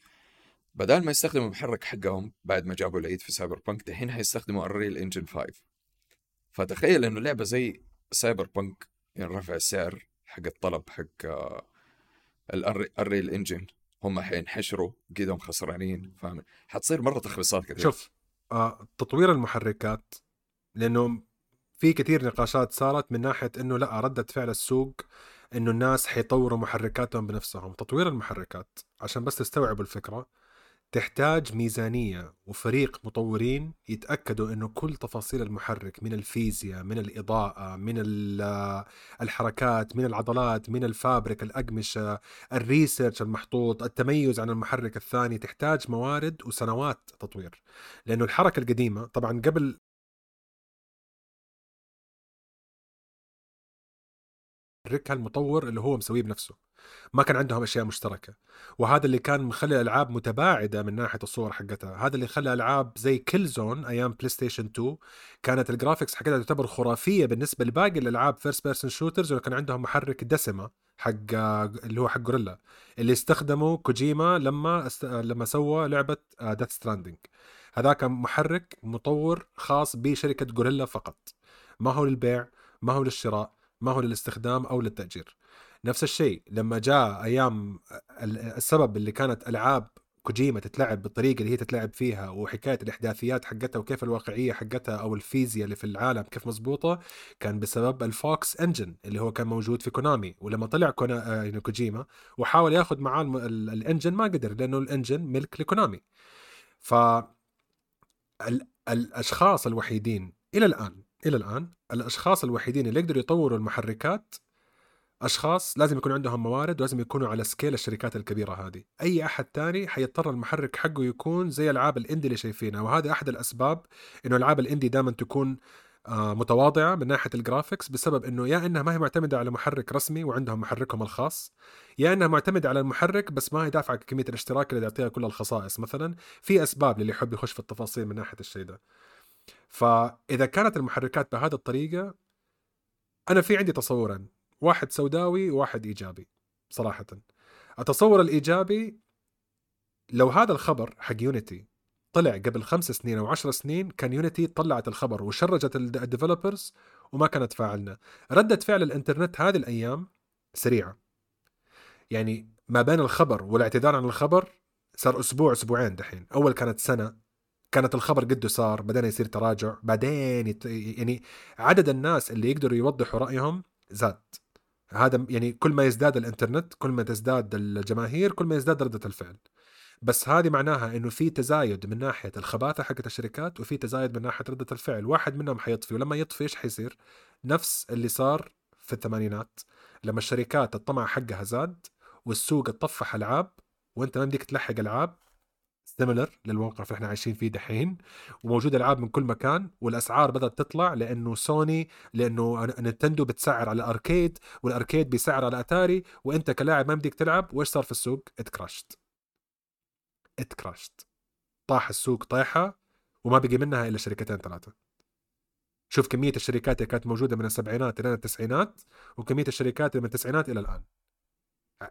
بدل ما يستخدموا المحرك حقهم بعد ما جابوا العيد في Cyberpunk دحين حيستخدموا Unreal Engine 5 فتخيل إنه لعبة زي Cyberpunk يعني رفع السعر حق الطلب حق آه، Unreal Engine هم حينحشروا قيدهم خسرانين فاهم؟ حتصير مرة تخبيصات كثير. شوف آه تطوير المحركات لأنه في كثير نقاشات صارت من ناحية إنه لا ردة فعل السوق إنه الناس حيطوروا محركاتهم بنفسهم. تطوير المحركات عشان بس تستوعبوا الفكرة تحتاج ميزانية وفريق مطورين يتأكدوا أنه كل تفاصيل المحرك من الفيزياء من الإضاءة من الحركات من العضلات من ال fabric الأقمشة ال research المحطوط التميز عن المحرك الثاني تحتاج موارد وسنوات تطوير. لأنه الحركة القديمة طبعا قبل محركها المطور اللي هو مسويه بنفسه. ما كان عندهم أشياء مشتركة. وهذا اللي كان مخلي الالعاب متباعدة من ناحية الصور حقتها. هذا اللي خلى ألعاب زي Killzone أيام بلاي ستيشن 2 كانت ال graphics حقتها تعتبر خرافية بالنسبة لباقي الألعاب first person shooters اللي كان عندهم محرك Decima حق اللي هو حق Guerrilla اللي استخدمه كوجيما لما است... لما سوى لعبة Death Stranding هذا كان محرك مطور خاص بشركة Guerrilla فقط. ما هو للبيع ما هو للشراء ما هو للاستخدام أو للتأجير. نفس الشيء لما جاء أيام السبب اللي كانت ألعاب كوجيما تتلعب بالطريقة اللي هي تتلعب فيها وحكاية الإحداثيات حقتها وكيف الواقعية حقتها أو الفيزياء اللي في العالم كيف مزبوطه كان بسبب ال Fox Engine اللي هو كان موجود في كونامي. ولما طلع كونا... يعني كوجيما وحاول ياخذ معاه ال engine ما قدر لأنه ال engine ملك لكونامي. ف الأشخاص الوحيدين إلى الآن إلى الآن الأشخاص الوحيدين اللي يقدروا يطوروا المحركات أشخاص لازم يكون عندهم موارد ولازم يكونوا على scale الشركات الكبيرة هذه. أي أحد تاني حيضطر المحرك حقه يكون زي ألعاب ال indie اللي شايفينها وهذا أحد الأسباب إنه ألعاب الإندي دائما تكون آه، متواضعة من ناحية الجرافيكس بسبب إنه يا إنها ما هي معتمدة على محرك رسمي وعندهم محركهم الخاص يا إنها معتمدة على المحرك بس ما هي دافعة كمية الاشتراك اللي يعطيها كل الخصائص. مثلا في أسباب للي يحب يخش في التفاصيل من ناحية الشيء ده. فإذا كانت المحركات بهذه الطريقة أنا في عندي تصورين واحد سوداوي وواحد إيجابي صراحة. التصور الإيجابي لو هذا الخبر حق Unity طلع قبل خمس سنين أو عشر سنين كان Unity طلعت الخبر و charged ال developers وما كانت فاعلنا. ردة فعل الإنترنت هذه الأيام سريعة. يعني ما بين الخبر والاعتذار عن الخبر صار أسبوع أسبوعين دحين. أول كانت سنة كانت الخبر قده صار بعدين يصير تراجع بعدين يت... يعني عدد الناس اللي يقدروا يوضحوا رأيهم زاد. هذا يعني كل ما يزداد الإنترنت كل ما تزداد الجماهير كل ما يزداد ردة الفعل. بس هذه معناها إنه في تزايد من ناحية الخباثة حقت الشركات وفي تزايد من ناحية ردة الفعل. واحد منهم حيطفي ولما يطفي إيش حيصير؟ نفس اللي صار في الثمانينات. لما الشركات الطمع حقها زاد والسوق اتطفح ألعاب وأنت ما بدك تلحق ألعاب similar للموقف اللي إحنا عايشين فيه دحين وموجود ألعاب من كل مكان والأسعار بدأت تطلع لأنه سوني لأنه نينتندو بتسعر على arcade وال arcade بيسعر على أتاري وأنت كلاعب ما بدك تلعب وإيش صار في السوق؟ ات crashت اتكراشت طاح السوق طيحه وما بقي منها إلا شركتين ثلاثة شوف كمية الشركات اللي كانت موجودة من السبعينات إلى التسعينات وكمية الشركات اللي من التسعينات إلى الآن.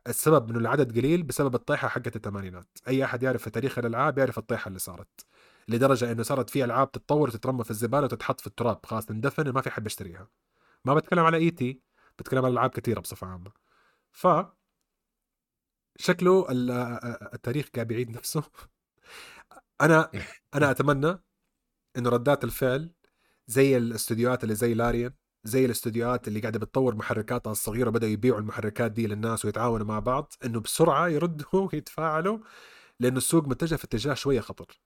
السبب إنه العدد قليل بسبب الطيحة حقت الثمانينات. أي أحد يعرف في تاريخ الألعاب يعرف الطيحة اللي صارت لدرجة إنه صارت في ألعاب تتطور وتترمى في الزبالة وتتحط في التراب خلاص تندفن وما في حد يشتريها ما بتكلم على اي تي بتكلم على ألعاب كثيرة بصفة عامة. ف شكله التاريخ قاعد بيعيد نفسه. أنا أنا أتمنى إنه ردات الفعل زي الاستديوهات اللي زي لاريان زي الاستوديوهات اللي قاعدة بتطور محركاتها الصغيره بدأوا يبيعوا المحركات دي للناس ويتعاونوا مع بعض إنه بسرعة يردوا ويتفاعلوا لأنه السوق متجه في اتجاه شوية خطر.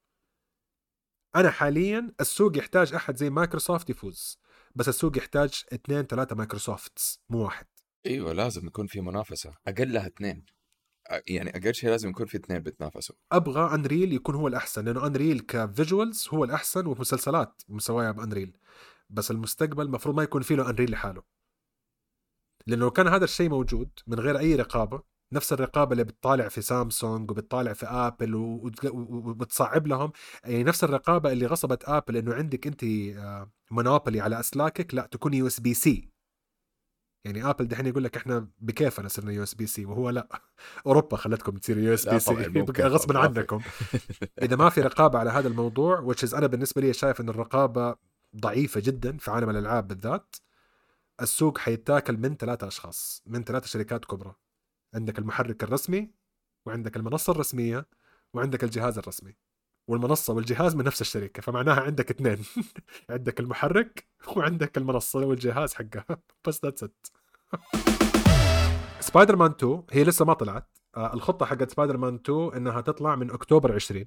أنا حاليا السوق يحتاج أحد زي مايكروسوفت يفوز بس السوق يحتاج اثنين ثلاثة Microsofts مو واحد. إيوه لازم يكون في منافسة أقلها اثنين. يعني أقل شيء لازم يكون في اثنين بيتنافسوا. أبغى انريل يكون هو الأحسن لأنه انريل ك visuals هو الأحسن ومسلسلات مسويها بأنريل. بس المستقبل المفروض ما يكون في له أنريل لحاله. لأنه لو كان هذا الشيء موجود من غير أي رقابة نفس الرقابة اللي بتطالع في سامسونج وبتطالع في آبل وبتصعب لهم يعني نفس الرقابة اللي غصبت آبل إنه عندك أنت monopoly على أسلاكك لا تكون USB-C يعني آبل دحين يقول لك إحنا بكيفنا صرنا USB-C وهو لا. أوروبا خلتكم تصيروا USB-C غصبا عنكم. إذا ما في رقابة على هذا الموضوع which أنا بالنسبة لي شايف إن الرقابة ضعيفة جدا في عالم الألعاب بالذات السوق حيتاكل من ثلاثة أشخاص من ثلاثة شركات كبرى. عندك المحرك الرسمي وعندك المنصة الرسمية وعندك الجهاز الرسمي. والمنصة والجهاز من نفس الشركة فمعناها عندك اثنين. عندك المحرك وعندك المنصة والجهاز حقها. بس that's it سبايدر مان 2 هي لسه ما طلعت. الخطة حقت سبايدر مان 2 إنها تطلع من أكتوبر 20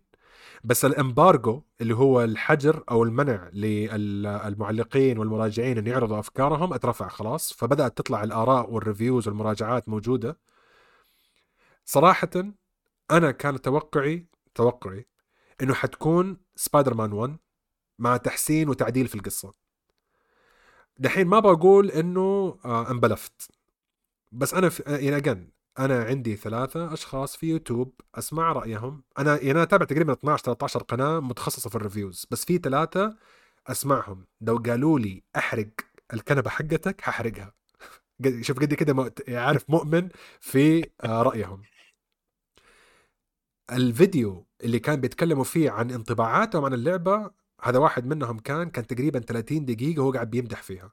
بس ال embargo اللي هو الحجر أو المنع للمعلقين والمراجعين إن يعرضوا أفكارهم اترفع خلاص. فبدأت تطلع الآراء وال reviews والمراجعات موجودة. صراحة أنا كان توقعي توقعي إنه حتكون سبايدر مان 1 مع تحسين وتعديل في القصة. دحين ما بقول إنه آه انبلفت. بس أنا في يعني again أنا عندي ثلاثة أشخاص في يوتيوب أسمع رأيهم. أنا يعني أنا أتابع تقريبا 12 13 قناة متخصصة في ال reviews بس في ثلاثة أسمعهم. لو قالوا لي أحرق الكنبة حقتك ححرقها شوف قد كده عارف مؤمن في آه، رأيهم. الفيديو اللي كان بيتكلموا فيه عن انطباعاتهم عن اللعبة هذا واحد منهم كان كان تقريبا 30 دقيقة وهو قاعد بيمدح فيها.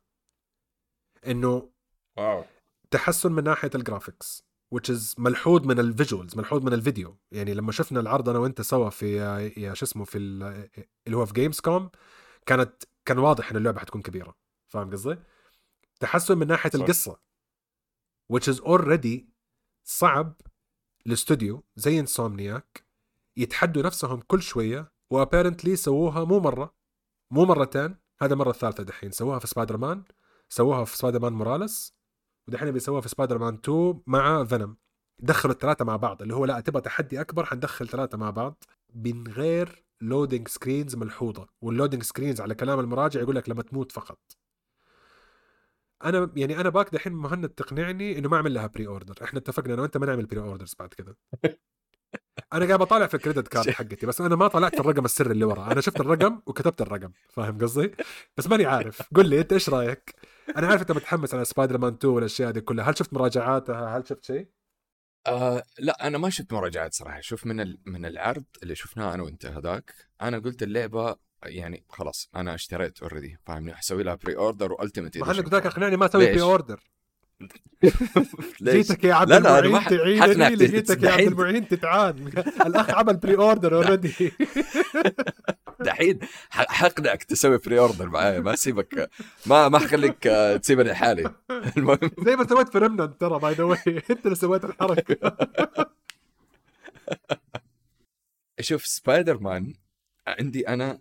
إنه واو. تحسن من ناحية ال graphics which is ملحوظ من ال visuals ملحوظ من الفيديو يعني لما شفنا العرض أنا وأنت سوا في يا شو اسمه في اللي هو في جيمز كوم كانت كان واضح إن اللعبة حتكون كبيرة فاهم قصدي؟ تحسن من ناحية صح. القصة which is already صعب الاستوديو زي انسومنياك يتحدوا نفسهم كل شوية و apparently سووها مو مرة مو مرتين هذا المره الثالثة دحين سووها في سبايدر مان سووها في سبايدر مان موراليس ودحين بيسووها في سبايدر مان 2 مع فينوم. دخلوا الثلاثه مع بعض اللي هو لا تبغى تحدي أكبر حندخل ثلاثة مع بعض من غير loading screens ملحوظة. وال loading screens على كلام المراجع يقول لك لما تموت فقط. أنا يعني أنا باك دحين مهند تقنعني إنه ما أعمل لها pre-order إحنا اتفقنا أنا وانت ما نعمل pre-orders بعد كذا. أنا قاعد بطالع في ال credit card حقتي بس أنا ما طلعت الرقم السري اللي ورا. أنا شفت الرقم وكتبت الرقم فاهم قصدي؟ بس ماني عارف. قل لي أنت إيش رأيك؟ أنا عارف أنت متحمس على سبايدر مان 2 والأشياء دي كلها. هل شفت مراجعاتها هل شفت شيء؟ آه لا أنا ما شفت مراجعات صراحة. شوف من ال... من العرض اللي شفناه أنا وأنت هذاك أنا قلت اللعبة يعني خلاص أنا اشتريت already فاهمني؟ حسوي لها pre-order وال ultimate ما لك أقنعني ما أسوي؟ pre-order؟ جيتك يا عبد المعين اللي جيتك يا عبد. المعين تتعان. الأخ عمل pre-order already دحين حقنعك تسوي pre-order معايا ما اسيبك ما ما حخليك آه، تسيبني لحالي. المهم زي ما سويت في ترى باي ذا أنت اللي سويت الحركة. شوف سبايدر مان عندي أنا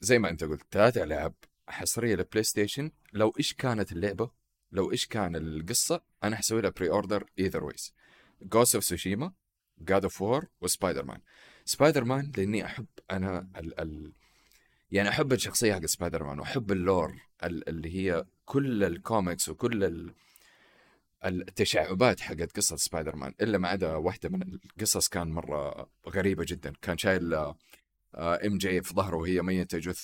زي ما أنت قلت ثلاث ألعاب حصرية للبلاي ستيشن لو إيش كانت اللعبة؟ لو إيش كان القصة أنا حسوي لها pre-order either way Ghost of Tsushima God of War وسبايدر مان سبايدر مان لأني أحب أنا ال ال يعني أحب الشخصية حق سبايدر مان وأحب ال lore ال- اللي هي كل الكوميكس وكل ال التشعبات حقت قصة سبايدر مان إلا ما عدا واحدة من القصص كان مرة غريبة جدا. كان شايل MJ في ظهره وهي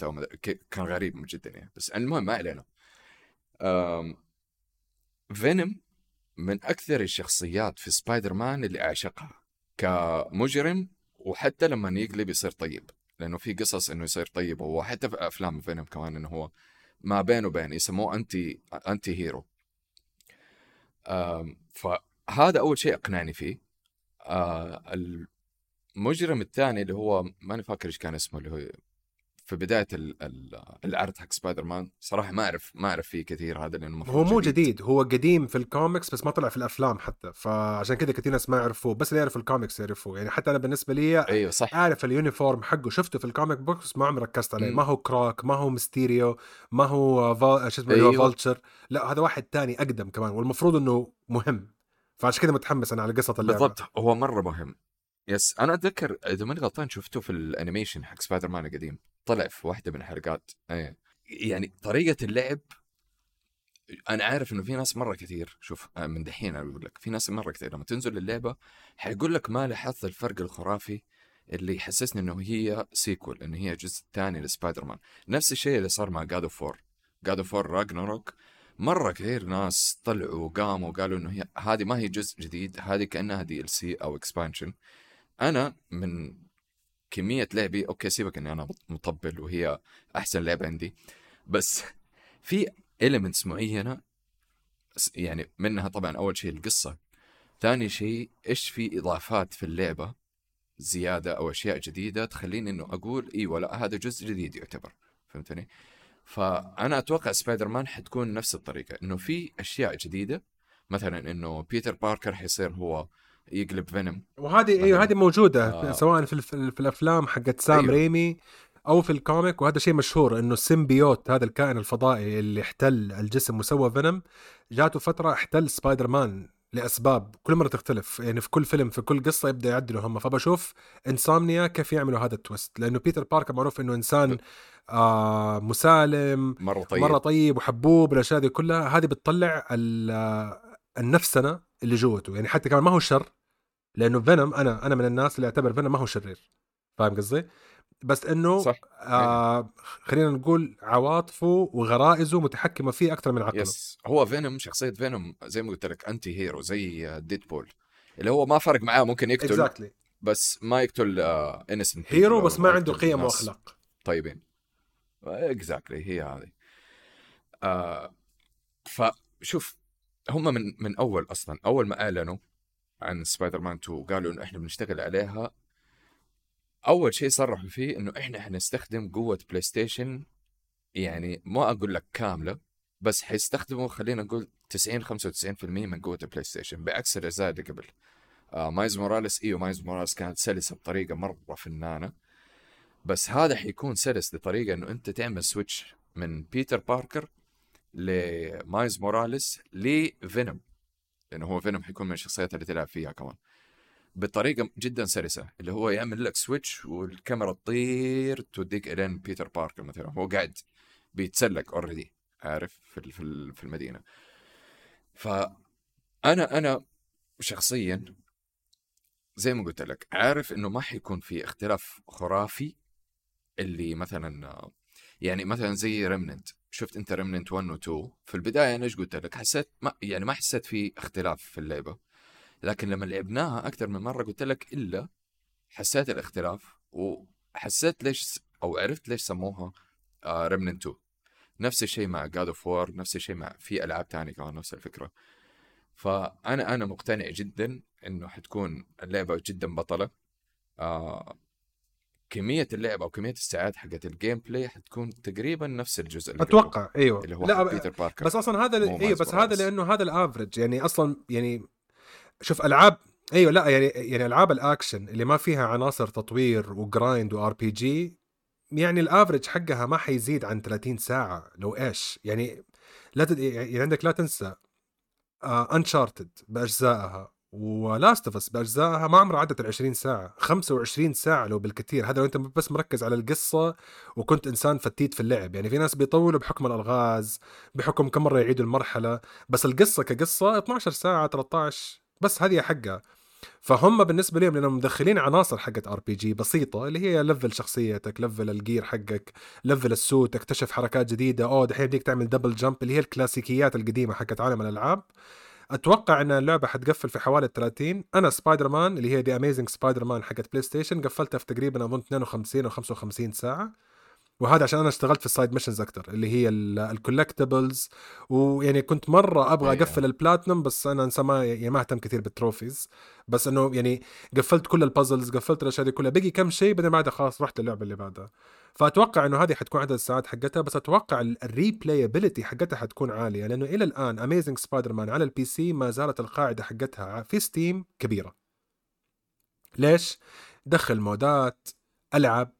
ومد... ك- كان غريب جدا يعني. بس المهم ما علينا. فينوم من أكثر الشخصيات في سبايدر مان اللي أعشقها كمجرم وحتى لما يقلب يصير طيب لأنه في قصص إنه يصير طيب وحتى في أفلام فينوم كمان إنه هو ما بين وبين يسموه anti anti-hero. فهذا أول شيء أقنعني فيه. آه، المجرم الثاني اللي هو ماني فاكر إيش كان اسمه اللي هو في بداية ال- ال- العرض حق سبايدر مان صراحة ما أعرف ما أعرف فيه كثير هذا لأنه هو مو جديد. هو قديم في الكوميكس بس ما طلع في الأفلام حتى فعشان كذا كثير ناس ما يعرفوه بس اللي يعرفوا الكوميكس يعرفوه. يعني حتى أنا بالنسبة لي أيوه صح. أعرف ال uniform حقه شفته في ال comic books ما عمري ركزت عليه. ما هو كروك ما هو ميستيريو ما هو فا... شو اسمه أيوة. فولتشر لا هذا واحد تاني أقدم كمان والمفروض إنه مهم فعشان كذا متحمس أنا على قصة اللعبة. بالضبط هو مرة مهم. yes أنا أتذكر إذا ماني غلطان شفته في ال animation حق سبايدر مان القديم طلع في واحدة من الحلقات. إيه يعني طريقة اللعب أنا عارف إنه في ناس مرة كثير شوف آه، من دحين أنا بقول لك في ناس مرة كثير لما تنزل اللعبة حيقول لك ما لاحظت الفرق الخرافي اللي يحسسني إنه هي sequel إنه هي جزء ثاني لسبايدر مان نفس الشيء اللي صار مع God of War God of War Ragnarök مرة كثير ناس طلعوا وقاموا وقالوا إنه هي هذه ما هي جزء جديد هذه كأنها DLC أو expansion أنا من كمية لعبي okay سيبك إني أنا مطبل وهي أحسن لعبة عندي بس في elements معينة يعني منها طبعا أول شيء القصة ثاني شيء إيش في إضافات في اللعبة زيادة أو أشياء جديدة تخليني إنه أقول أيوه لا هذا جزء جديد يعتبر فهمتني؟ فأنا أتوقع سبايدر مان حتكون نفس الطريقة إنه في أشياء جديدة مثلا إنه بيتر باركر حيصير هو يقلب فينوم وهذه أيوه. هذه موجودة آه. سواء في. في الأفلام حقت سام أيوه. ريمي أو في ال comic وهذا شيء مشهور إنه ال symbiote هذا الكائن الفضائي اللي احتل الجسم وسوى فينوم جاته فترة احتل سبايدر مان لأسباب كل مرة تختلف يعني في كل فيلم في كل قصة يبدأ يعدلوا هم فبشوف Insomniac كيف يعملوا هذا ال twist لأنه بيتر باركر معروف إنه إنسان آه مسالم مرة طيب. مرة طيب وحبوب الاشياء دي كلها هذه بتطلع ال- النفسنه اللي جوته يعني حتى كمان ما هو شر لأنه فينوم أنا أنا من الناس اللي اعتبر فينوم ما هو شرير. فاهم قصدي؟ بس إنه صح. آه خلينا نقول عواطفه وغرائزه متحكمة فيه أكثر من عقله yes. هو فينوم شخصية فينوم زي ما قلت لك anti hero زي ديدبول اللي هو ما فرق معاه ممكن يقتل exactly بس ما يقتل innocent hero بس ما عنده قيم وأخلاق. طيبين. exactly هي هذه. آه فشوف هم من من أول أصلا أول ما أعلنوا عن سبايدر مان 2 قالوا إنه إحنا بنشتغل عليها. أول شيء صرحوا فيه إنه إحنا حنستخدم قوة بلاي ستيشن يعني ما أقول لك كاملة بس حيستخدموا خلينا نقول 90 95% من قوة البلاي ستيشن بعكس الاجزاء اللي قبل. آه مايلز موراليس إيوه مايلز موراليس كانت سلسة بطريقة مرة فنانة. بس هذا حيكون سلس بطريقه إنه أنت تعمل switch من بيتر باركر لمايلز موراليس لفينوم. لأنه هو فينوم حيكون من الشخصيات اللي تلعب فيها كمان. بطريقة جدا سلسة اللي هو يعمل لك switch والكاميرا تطير توديك الين بيتر باركر مثلا. هو قاعد بيتسلق already عارف في في ال- في المدينة. فأنا أنا شخصيا زي ما قلت لك عارف إنه ما حيكون في اختلاف خرافي اللي مثلا يعني مثلا زي ريمننت شفت انت ريمننت 1 و 2 في البداية أنا إيش قلت لك؟ حسيت ما يعني ما حسيت في اختلاف في اللعبة. لكن لما لعبناها أكثر من مرة قلت لك إلا حسيت الاختلاف وحسيت ليش أو عرفت ليش سموها Remnant 2 نفس الشيء مع God of War نفس الشيء مع في ألعاب ثانية كمان نفس الفكرة. فانا أنا مقتنع جدا إنه حتكون اللعبة جدا بطلة. آه كمية اللعب أو كمية الساعات حقت ال gameplay حتكون تقريبا نفس الجزء اللي أتوقع أيوه. اللي هو لا بيتر باركر بس أصلا هذا أيوه بس هذا. لأنه هذا ال average يعني أصلا يعني شوف ألعاب أيوه لا يعني يعني ألعاب الأكشن اللي ما فيها عناصر تطوير و grind و RPG يعني ال average حقها ما حيزيد عن 30 ساعة لو إيش؟ يعني لا تد... يعني عندك لا تنسى Uncharted بأجزائها. و Last of Us باجزائها ما عمرها عدت ال 20 ساعة. 25 ساعة لو بالكثير. هذا لو أنت بس مركز على القصة وكنت إنسان فتيت في اللعب. يعني في ناس بيطولوا بحكم الألغاز بحكم كم مرة يعيدوا المرحلة. بس القصة كقصة 12 ساعة 13 بس هذه حقها. فهم بالنسبة لهم لأنهم مدخلين عناصر حقت RPG بسيطة اللي هي level شخصيتك level ال gear حقك level ال suit تكتشف حركات جديدة. أوه دحين بديك تعمل double jump اللي هي الكلاسيكيات القديمة حقت عالم الألعاب. أتوقع إن اللعبة حتقفل في حوالي 30 أنا سبايدر مان اللي هي The Amazing Spider-Man حقت بلاي ستيشن قفلتها في تقريبا أظن 52 أو 55 ساعة. وهذا عشان أنا اشتغلت في ال side missions أكثر اللي هي ال collectibles ويعني كنت مرة أبغى أيوة. أقفل البلاتنم بس أنا انسان ما يعني ما أهتم كثير بال trophies بس إنه يعني قفلت كل ال puzzles قفلت الأشياء دي كلها. بقي كم شيء بعدين بعدها خلاص رحت للعبه اللي بعدها. فأتوقع إنه هذه حتكون عدد الساعات حقتها بس أتوقع ال replayability حقتها حتكون عالية لأنه إلى الآن Amazing Spider-Man على ال PC ما زالت القاعدة حقتها في Steam كبيرة. ليش؟ دخل مودات ألعب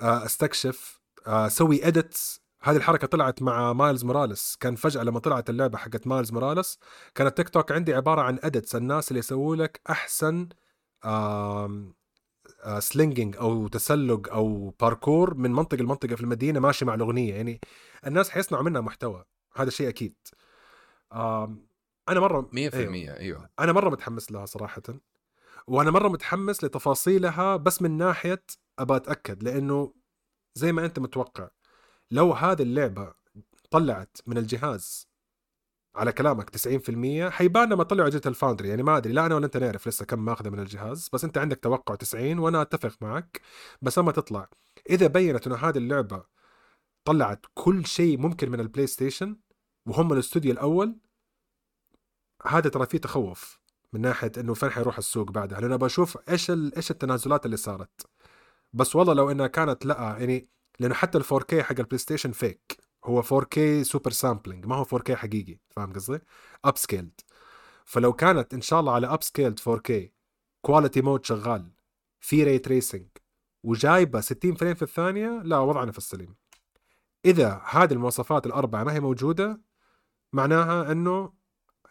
آه، استكشف آه، سوي edits هذه الحركة طلعت مع مايلز موراليس. كان فجأة لما طلعت اللعبة حقت مايلز موراليس كان التيك توك عندي عبارة عن edits الناس اللي يسووا لك أحسن slinging أو تسلق أو باركور من منطقة لمنطقة في المدينة ماشي مع الأغنية. يعني الناس حيصنعوا منها محتوى. هذا شيء أكيد. أنا مرة 100% أيوه, أيوه. أنا مرة متحمس لها صراحة وأنا مرة متحمس لتفاصيلها بس من ناحية أبى أتأكد لأنه زي ما أنت متوقع لو هذه اللعبة طلعت من الجهاز على كلامك 90% حيبان لما طلعوا اجهزه الفاوندري يعني ما أدري لا أنا ولا أنت نعرف لسه كم ماخذة من الجهاز بس أنت عندك توقع 90 وأنا أتفق معك بس لما تطلع إذا بينت إنه هذه اللعبة طلعت كل شيء ممكن من البلاي ستيشن وهم الاستوديو الأول هذا ترى فيه تخوف من ناحية إنه فين حيروح السوق بعدها لأنه بشوف إيش. إيش التنازلات اللي صارت بس والله لو إنها كانت لا يعني لأنه حتى ال 4K حق البلاي ستيشن فيك هو 4K super sampling ما هو 4K حقيقي فاهم قصدي؟ upscaled فلو كانت إن شاء الله على upscaled 4K quality mode شغال في ray tracing وجايبة 60 frame في الثانية لا وضعنا في السليم إذا هذه المواصفات الأربعة ما هي موجودة معناها إنه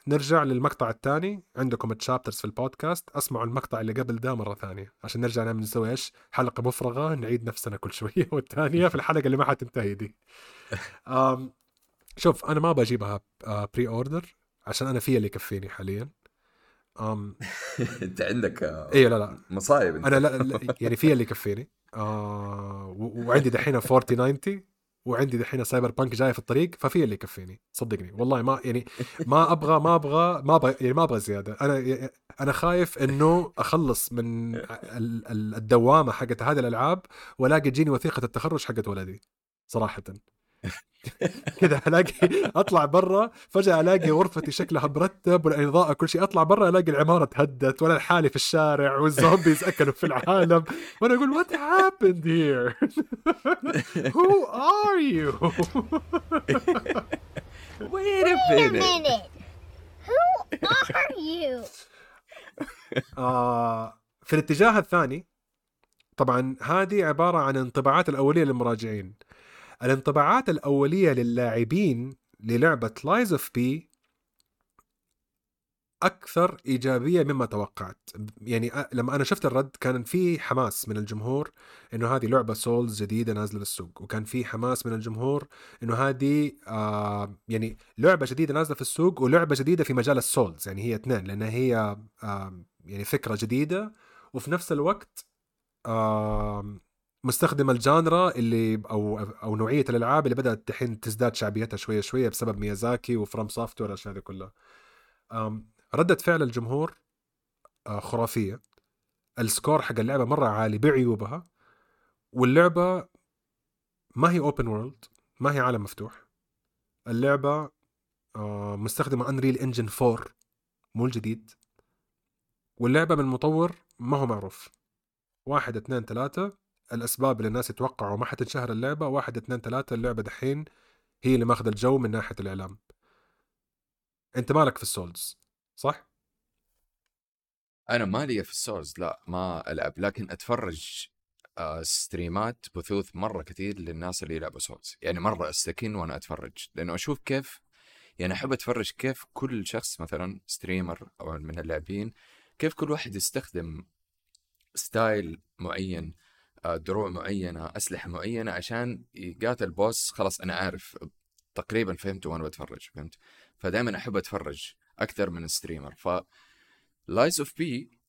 نرجع للمقطع الثاني. عندكم ال chapters في البودكاست. اسمعوا المقطع اللي قبل ده مرة ثانية. عشان نرجع نعمل نسوي إيش؟ حلقة مفرغة. نعيد نفسنا كل شوية والثانية في الحلقة اللي ما حتنتهي دي. شوف أنا ما بجيبها pre-order عشان أنا في اللي يكفيني حاليا. أم أنت عندك آه، أيوه لا لا. مصايب أنت. أنا لا, لا يعني في اللي يكفيني. آه وعندي دحين 40 90 وعندي دحين سايبر بانك جاي في الطريق ففي اللي يكفيني. صدقني. والله ما يعني ما أبغى ما أبغى ما أبغى يعني ما أبغى زيادة. أنا أنا خايف إنه أخلص من ال- ال- الدوامة حقت هذه الألعاب وألاقي تجيني وثيقة التخرج حقت ولدي صراحة. كذا الاقي أطلع برا فجأة ألاقي غرفتي شكلها مرتب والاضاءه كل شيء أطلع برا ألاقي العمارة تهدت وأنا لحالي في الشارع والزومبيز اكلوا في العالم. وأنا أقول وات happened here who are you? وين Wait a minute. Who are you? آه في الاتجاه الثاني طبعا هذه عبارة عن انطباعات الأولية للمراجعين. الانطباعات الأولية للاعبين للعبة Lies of P أكثر إيجابية مما توقعت. يعني لما أنا شفت الرد كان في حماس من الجمهور إنه هذه لعبة Souls جديدة نازلة للسوق وكان في حماس من الجمهور إنه هذه آه يعني لعبة جديدة نازلة في السوق ولعبة جديدة في مجال ال Souls يعني هي اثنين لانها هي آه يعني فكرة جديدة وفي نفس الوقت آه مستخدمه ال genre اللي أو أو نوعية الألعاب اللي بدأت دحين تزداد شعبيتها شوية شوية بسبب ميازاكي و FromSoft والاشياء هذه كلها. ردة فعل الجمهور آه، خرافية. ال score حق اللعبة مرة عالي بعيوبها واللعبة ما هي open world ما هي عالم مفتوح. اللعبة آه، مستخدمة Unreal Engine 4 مو الجديد. واللعبة من مطور ما هو معروف. واحد اثنين ثلاثة. الأسباب اللي الناس يتوقعوا ما حتنشهر اللعبة. واحد اثنين ثلاثة اللعبة دحين هي اللي ماخذة الجو من ناحية الإعلام. أنت مالك في ال Souls صح؟ أنا مالي في ال Souls لا ما ألعب. لكن أتفرج آه، stream ات بثوث مرة كثير للناس اللي يلعبوا Souls. يعني مرة أستكن وأنا أتفرج. لأنه أشوف كيف يعني أحب أتفرج كيف كل شخص مثلا streamer أو من اللاعبين كيف كل واحد يستخدم style معين. دروع معينة أسلحة معينة عشان يقاتل boss خلاص أنا عارف تقريبا فهمت وأنا بتفرج فهمت؟ فدائما أحب أتفرج أكثر من streamer. ف Lies of P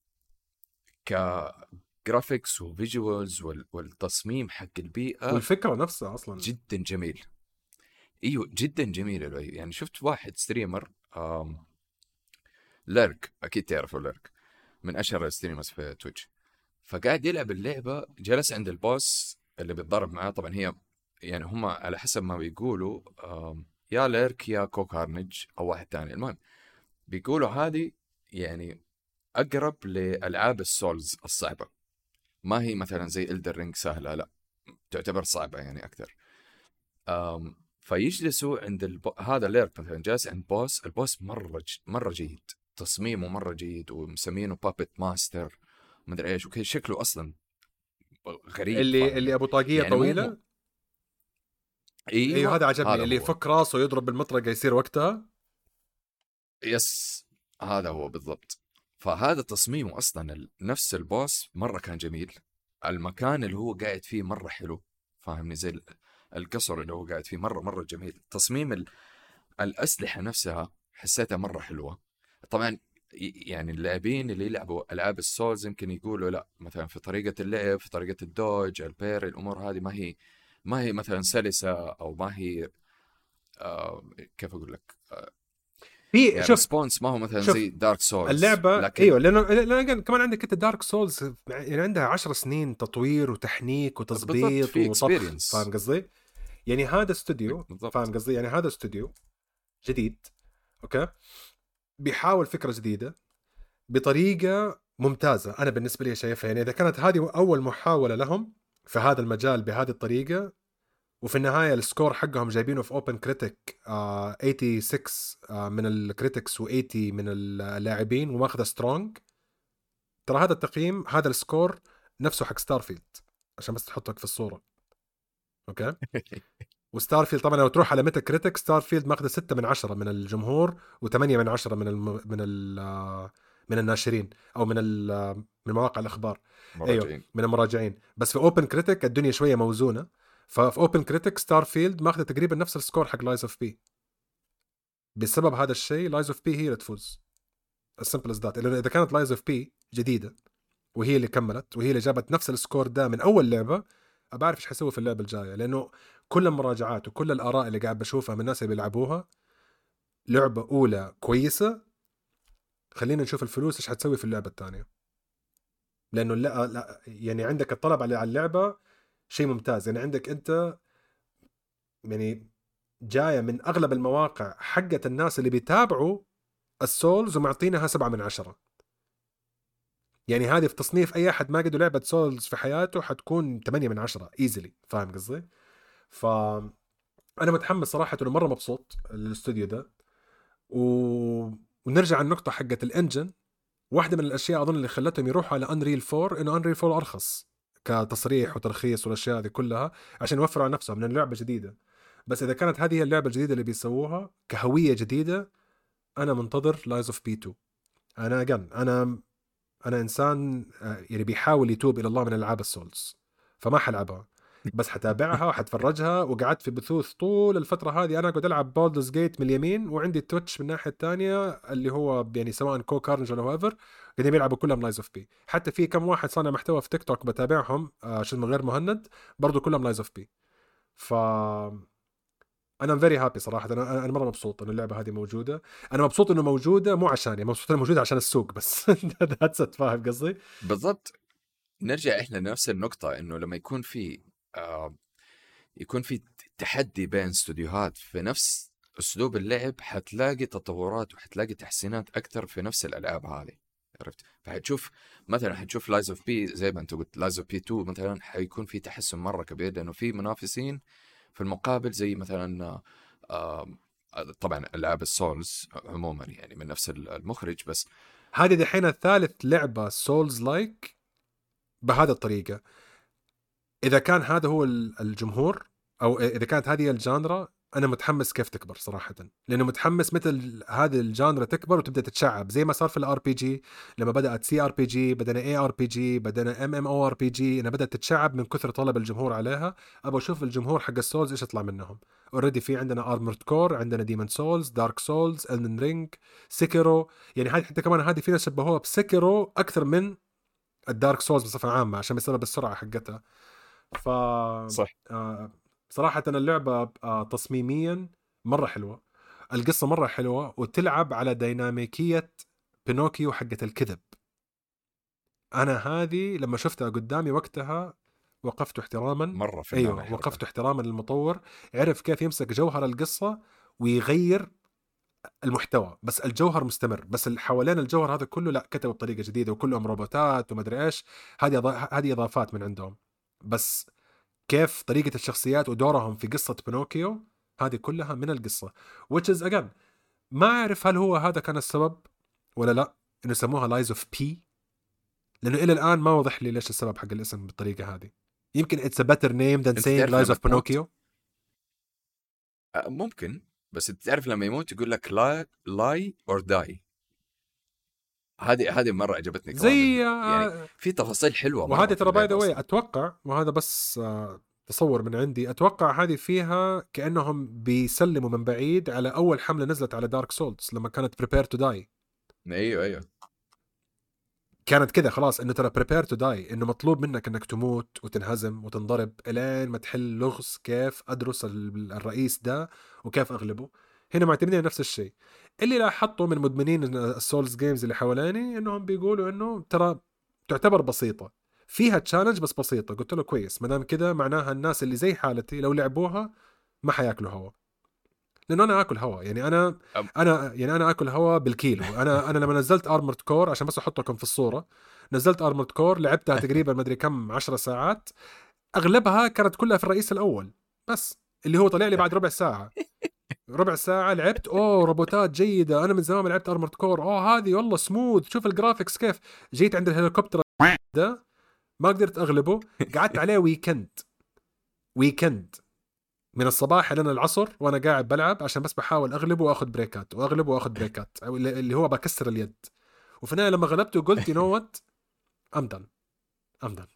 ك graphics و visuals والتصميم حق البيئة والفكرة نفسها أصلا. جدا جميل. إيوه جدا جميل الوي. يعني شفت واحد ستريمر ليرك أكيد تعرفوا ليرك من أشهر الستريمرز في تويتش. فقاعد يلعب اللعبة جلس عند البوس اللي بيتضارب معاه طبعا هي يعني هم على حسب ما بيقولوا يا ليرك يا كوكارنج أو واحد ثاني المهم بيقولوا هذه يعني أقرب لألعاب السولز الصعبة. ما هي مثلا زي الدر رينج سهلة لا تعتبر صعبة يعني أكثر. فيجلسوا عند الب... هذا Lirik مثلا جالس عند boss ال boss مرة ج... مرة جيد تصميمه مرة جيد ومسمينه puppet master مدري إيش وكذا شكله أصلا غريب. اللي فاهم؟ اللي أبو طاقية يعني مو- طويلة؟ أيوه, أيوه هذا عجبني هذا اللي هو. يفك راسه يضرب بالمطرقة يصير وقتها. yes هذا هو بالضبط. فهذا تصميمه أصلا نفس ال boss مرة كان جميل. المكان اللي هو قاعد فيه مرة حلو. فاهمني؟ زي ال- القصر اللي هو قاعد فيه مره مرة جميل. تصميم ال- الأسلحة نفسها حسيتها مرة حلوة. طبعا يعني اللاعبين اللي يلعبوا ألعاب ال Souls يمكن يقولوا لأ مثلا في طريقة اللعب في طريقة ال dodge ال parry الأمور هذه ما هي ما هي مثلا سلسة أو ما هي آه كيف أقول لك في يعني شوف response ما هو مثلا زي Dark Souls اللعبة لكن أيوه لأنه لأن كمان عندك أنت Dark Souls يعني عندها عشر سنين تطوير وتحنيك وتظبيط وطبخ. فاهم قصدي؟ يعني هذا استوديو. فاهم قصدي؟ يعني هذا استوديو جديد okay؟ بيحاول فكرة جديدة بطريقة ممتازة. أنا بالنسبة لي شايفها يعني إذا كانت هذه أول محاولة لهم في هذا المجال بهذه الطريقة وفي النهاية ال score حقهم جايبينه في OpenCritic 86 آه من ال critics و80 من اللاعبين وماخذة strong ترى هذا التقييم هذا ال score نفسه حق Starfield عشان بس تحطك في الصورة. okay؟ و Starfield طبعا لو تروح على Metacritic Starfield ماخذة 6 من 10 من الجمهور و8 من 10 من الم... من ال... من الناشرين أو من ال... من مواقع الأخبار. مراجعين. من المراجعين. بس في OpenCritic الدنيا شوية موزونة. ففي OpenCritic Starfield ماخذة تقريبا نفس ال score حق Lies of P بسبب هذا الشيء Lies of P هي اللي تفوز. as simple as that إذا كانت Lies of P جديدة وهي اللي كملت وهي اللي جابت نفس ال score ده من أول لعبة بعرف إيش حيسوي في اللعبة الجاية. لأنه كل المراجعات وكل الآراء اللي قاعد بشوفها من الناس اللي بيلعبوها لعبة أولى كويسة. خلينا نشوف الفلوس إيش حتسوي في اللعبة الثانية. لأنه لا, يعني عندك الطلب على اللعبة شيء ممتاز. يعني عندك أنت يعني جاية من أغلب المواقع حقت الناس اللي بيتابعوا ال Souls ومعطينها سبعة من عشرة. يعني هذه في تصنيف أي أحد ما قد لعبه Souls في حياته حتكون 8 من عشرة easily فاهم قصدي؟ ف أنا متحمس صراحة انه مرة مبسوط الاستوديو ده. و... ونرجع النقطه حقت ال engine. واحدة من الأشياء أظن اللي خلتهم يروحوا على Unreal 4 إنه Unreal 4 أرخص كتصريح وترخيص والأشياء هذه كلها عشان يوفروا على نفسهم لأن اللعبه جديدة. بس إذا كانت هذه هي اللعبة الجديدة اللي بيسووها كهوية جديدة أنا منتظر Lies of P 2 أنا اجن أنا أنا إنسان آه، يعني بيحاول يتوب إلى الله من ألعاب ال Souls. فما حلعبها. بس حتابعها وحتفرجها وقعدت في بثوث طول الفترة هذه. أنا قاعد ألعب Baldur's Gate من اليمين وعندي Twitch من الناحية الثانية اللي هو يعني سواء CohhCarnage ولا هوفر قاعدين بيلعبوا كلهم Lies of P حتى في كم واحد صانع محتوى في تيك توك بتابعهم آه، شو اسمه غير مهند برضو كلهم Lies of P ف أنا very happy صراحة. أنا أنا مرة مبسوط إنه اللعبة هذه موجودة. أنا مبسوط إنه موجودة مو عشاني مبسوط انه موجودة عشان السوق بس. that's فاهم قصدي؟ بالضبط. نرجع إحنا لنفس النقطة إنه لما يكون في آه يكون في تحدي بين استوديوهات في نفس أسلوب اللعب حتلاقي تطورات وحتلاقي تحسينات أكثر في نفس الألعاب هذه عرفت؟ فحتشوف مثلا حتشوف Lies of P زي ما أنت قلت Lies of P 2 مثلا حيكون في تحسن مرة كبير لأنه في منافسين في المقابل زي مثلا آه، آه، طبعا ألعاب ال Souls عموما يعني من نفس المخرج بس هذه دحين ثالث لعبة Souls-like بهذه الطريقة. إذا كان هذا هو ال- الجمهور أو إذا كانت هذه ال genre أنا متحمس كيف تكبر صراحة. لأنه متحمس مثل هذه ال genre تكبر وتبدأ تتشعب. زي ما صار في ال RPG لما بدأت سي ار بي جي بدنا اي ار بي جي بدنا ام ام أو ار بي جي إنها بدأت تتشعب من كثر طلب الجمهور عليها. أبغى أشوف الجمهور حق ال Souls إيش يطلع منهم. already في عندنا Armored Core عندنا Demon's Souls Dark Souls Elden Ring Sekiro يعني هذه حتى كمان هذه في ناس شبهوها ب Sekiro أكثر من ال Dark Souls بصفة عامة عشان بسبب السرعة حقتها. ف صح. آه، صراحة اللعبة آه، تصميميا مرة حلوة. القصة مرة حلوة وتلعب على ديناميكية بينوكيو حقة الكذب. أنا هذه لما شفتها قدامي وقتها وقفت احتراما. مرة في أيوه وقفت احتراما للمطور. عرف كيف يمسك جوهر القصة ويغير المحتوى. بس الجوهر مستمر. بس حوالين الجوهر هذا كله لا كتبه بطريقة جديدة وكلهم روبوتات ومدري إيش. هذه هذه إضافات من عندهم. بس كيف طريقة الشخصيات ودورهم في قصة بينوكيو؟ هذه كلها من القصة. Which is again ما أعرف هل هو هذا كان السبب ولا لا إنه سموها Lies of P لأنه إلى الآن ما وضح لي ليش السبب حق الاسم بالطريقة هذه. يمكن it's a better name than saying Lies of Pinocchio آه، ممكن بس تعرف لما يموت يقول لك لا lie or die هذه هذه مرة عجبتني كمان زي يعني آه، في تفاصيل حلوة وهذه ترى by the. أتوقع وهذا بس آه، تصور من عندي أتوقع هذه فيها كأنهم بيسلموا من بعيد على أول حملة نزلت على Dark Souls لما كانت prepare to die أيوه أيوه. كانت كذا خلاص إنه ترى prepare to die إنه مطلوب منك إنك تموت وتنهزم وتنضرب إلين ما تحل لغز كيف أدرس ال- الرئيس ده وكيف أغلبه. هنا معتمدين نفس الشيء. اللي لاحظته من مدمنين ال Souls games اللي حواليني إنهم بيقولوا إنه ترى تعتبر بسيطة. فيها challenge بس بسيطة. قلت له كويس. ما دام كذا معناها الناس اللي زي حالتي لو لعبوها ما حياكلوا هوا. لأنه أنا آكل هوا. يعني أنا أنا يعني أنا آكل هوا بالكيلو. أنا أنا لما نزلت Armored Core عشان بس أحطكم في الصورة نزلت Armored Core لعبتها تقريبا مدري كم 10 ساعات. أغلبها كانت كلها في الرئيس الأول. بس. اللي هو طلع لي بعد ربع ساعة. ربع ساعة لعبت. أوه روبوتات جيدة. أنا من زمان ما لعبت Armored Core أوه هذه والله سموث شوف ال graphics كيف. جيت عند الهليكوبتر. ده ما قدرت أغلبه. قعدت عليه weekend weekend من الصباح لين العصر وأنا قاعد بلعب عشان بس بحاول أغلبه وأخذ بريكات وأغلبه وأخذ بريكات اللي هو بكسر اليد. وفي النهاية لما غلبته قلت you know what I'm done I'm done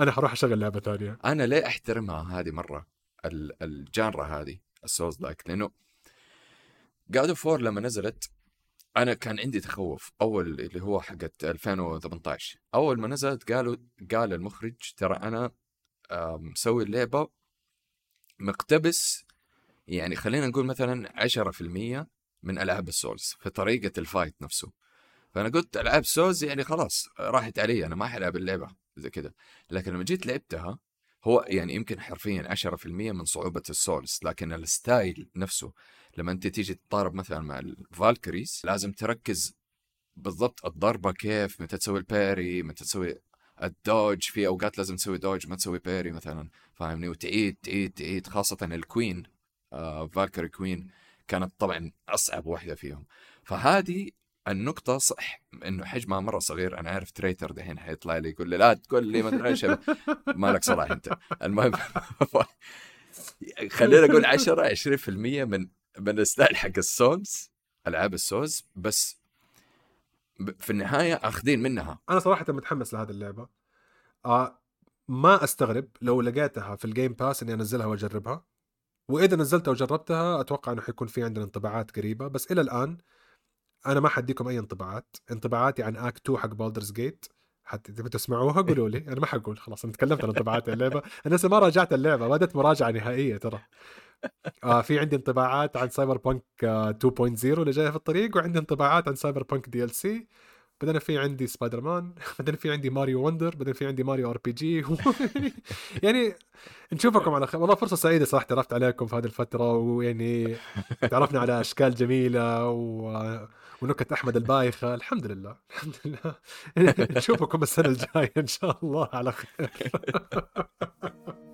أنا حروح أشغل لعبة ثانية. أنا ليه أحترمها هذه مرة. ال- ال genre هذه. ال Souls-like لأنه God of War لما نزلت أنا كان عندي تخوف. أول اللي هو حقت 2018 أول ما نزلت قالوا قال المخرج ترى أنا مسوي اللعبة مقتبس يعني خلينا نقول مثلا 10% من ألعاب ال Souls في طريقة ال fight نفسه. فأنا قلت ألعاب Souls يعني خلاص راحت علي أنا ما حلعب اللعبة زي كذا لكن لما جيت لعبتها هو يعني يمكن حرفيا 10% من صعوبة ال Souls لكن ال style نفسه لما أنت تيجي تضارب مثلا مع ال Valkyries لازم تركز بالضبط الضربة كيف متى تسوي ال parry متى تسوي ال dodge في أوقات لازم تسوي dodge ما تسوي parry مثلا فاهمني؟ وتعيد تعيد تعيد خاصة ال queen آه Valkyrie queen كانت طبعا أصعب واحدة فيهم. فهذه النقطة صح إنه حجمها مرة صغير أنا عارف تريتر دحين حيطلع لي يقول لي لا تقول لي ما أدري إيش مالك صلاح أنت. المهم خلينا نقول 10 20% من من ال style حق ال Souls ألعاب ال Souls بس في النهاية أخذين منها. أنا صراحة متحمس لهذه اللعبة. آه ما أستغرب لو لقيتها في ال Game Pass إني أنزلها وأجربها. وإذا نزلتها وجربتها أتوقع إنه حيكون في عندنا انطباعات قريبة بس إلى الآن أنا ما حديكم أي انطباعات. انطباعاتي عن Act 2 حق بالدرز جيت حتى تبي تسمعوها قولوا لي. أنا ما حقول. خلاص أنا تكلمت عن انطباعاتي عن اللعبة. أنا لسه ما راجعت اللعبة. ما مراجعة نهائية ترى. آه في عندي انطباعات عن Cyberpunk آه 2.0 اللي جاية في الطريق وعندي انطباعات عن Cyberpunk DLC بعدين في عندي سبايدر مان بعدين في عندي Mario Wonder بعدين في عندي Mario RPG يعني نشوفكم على خير والله فرصة سعيدة صراحة تعرفت عليكم في هذه الفترة ويعني تعرفنا على أشكال جميلة و... ونكت أحمد البايخه الحمد لله الحمد لله. نشوفكم السنة الجاية إن شاء الله على خير.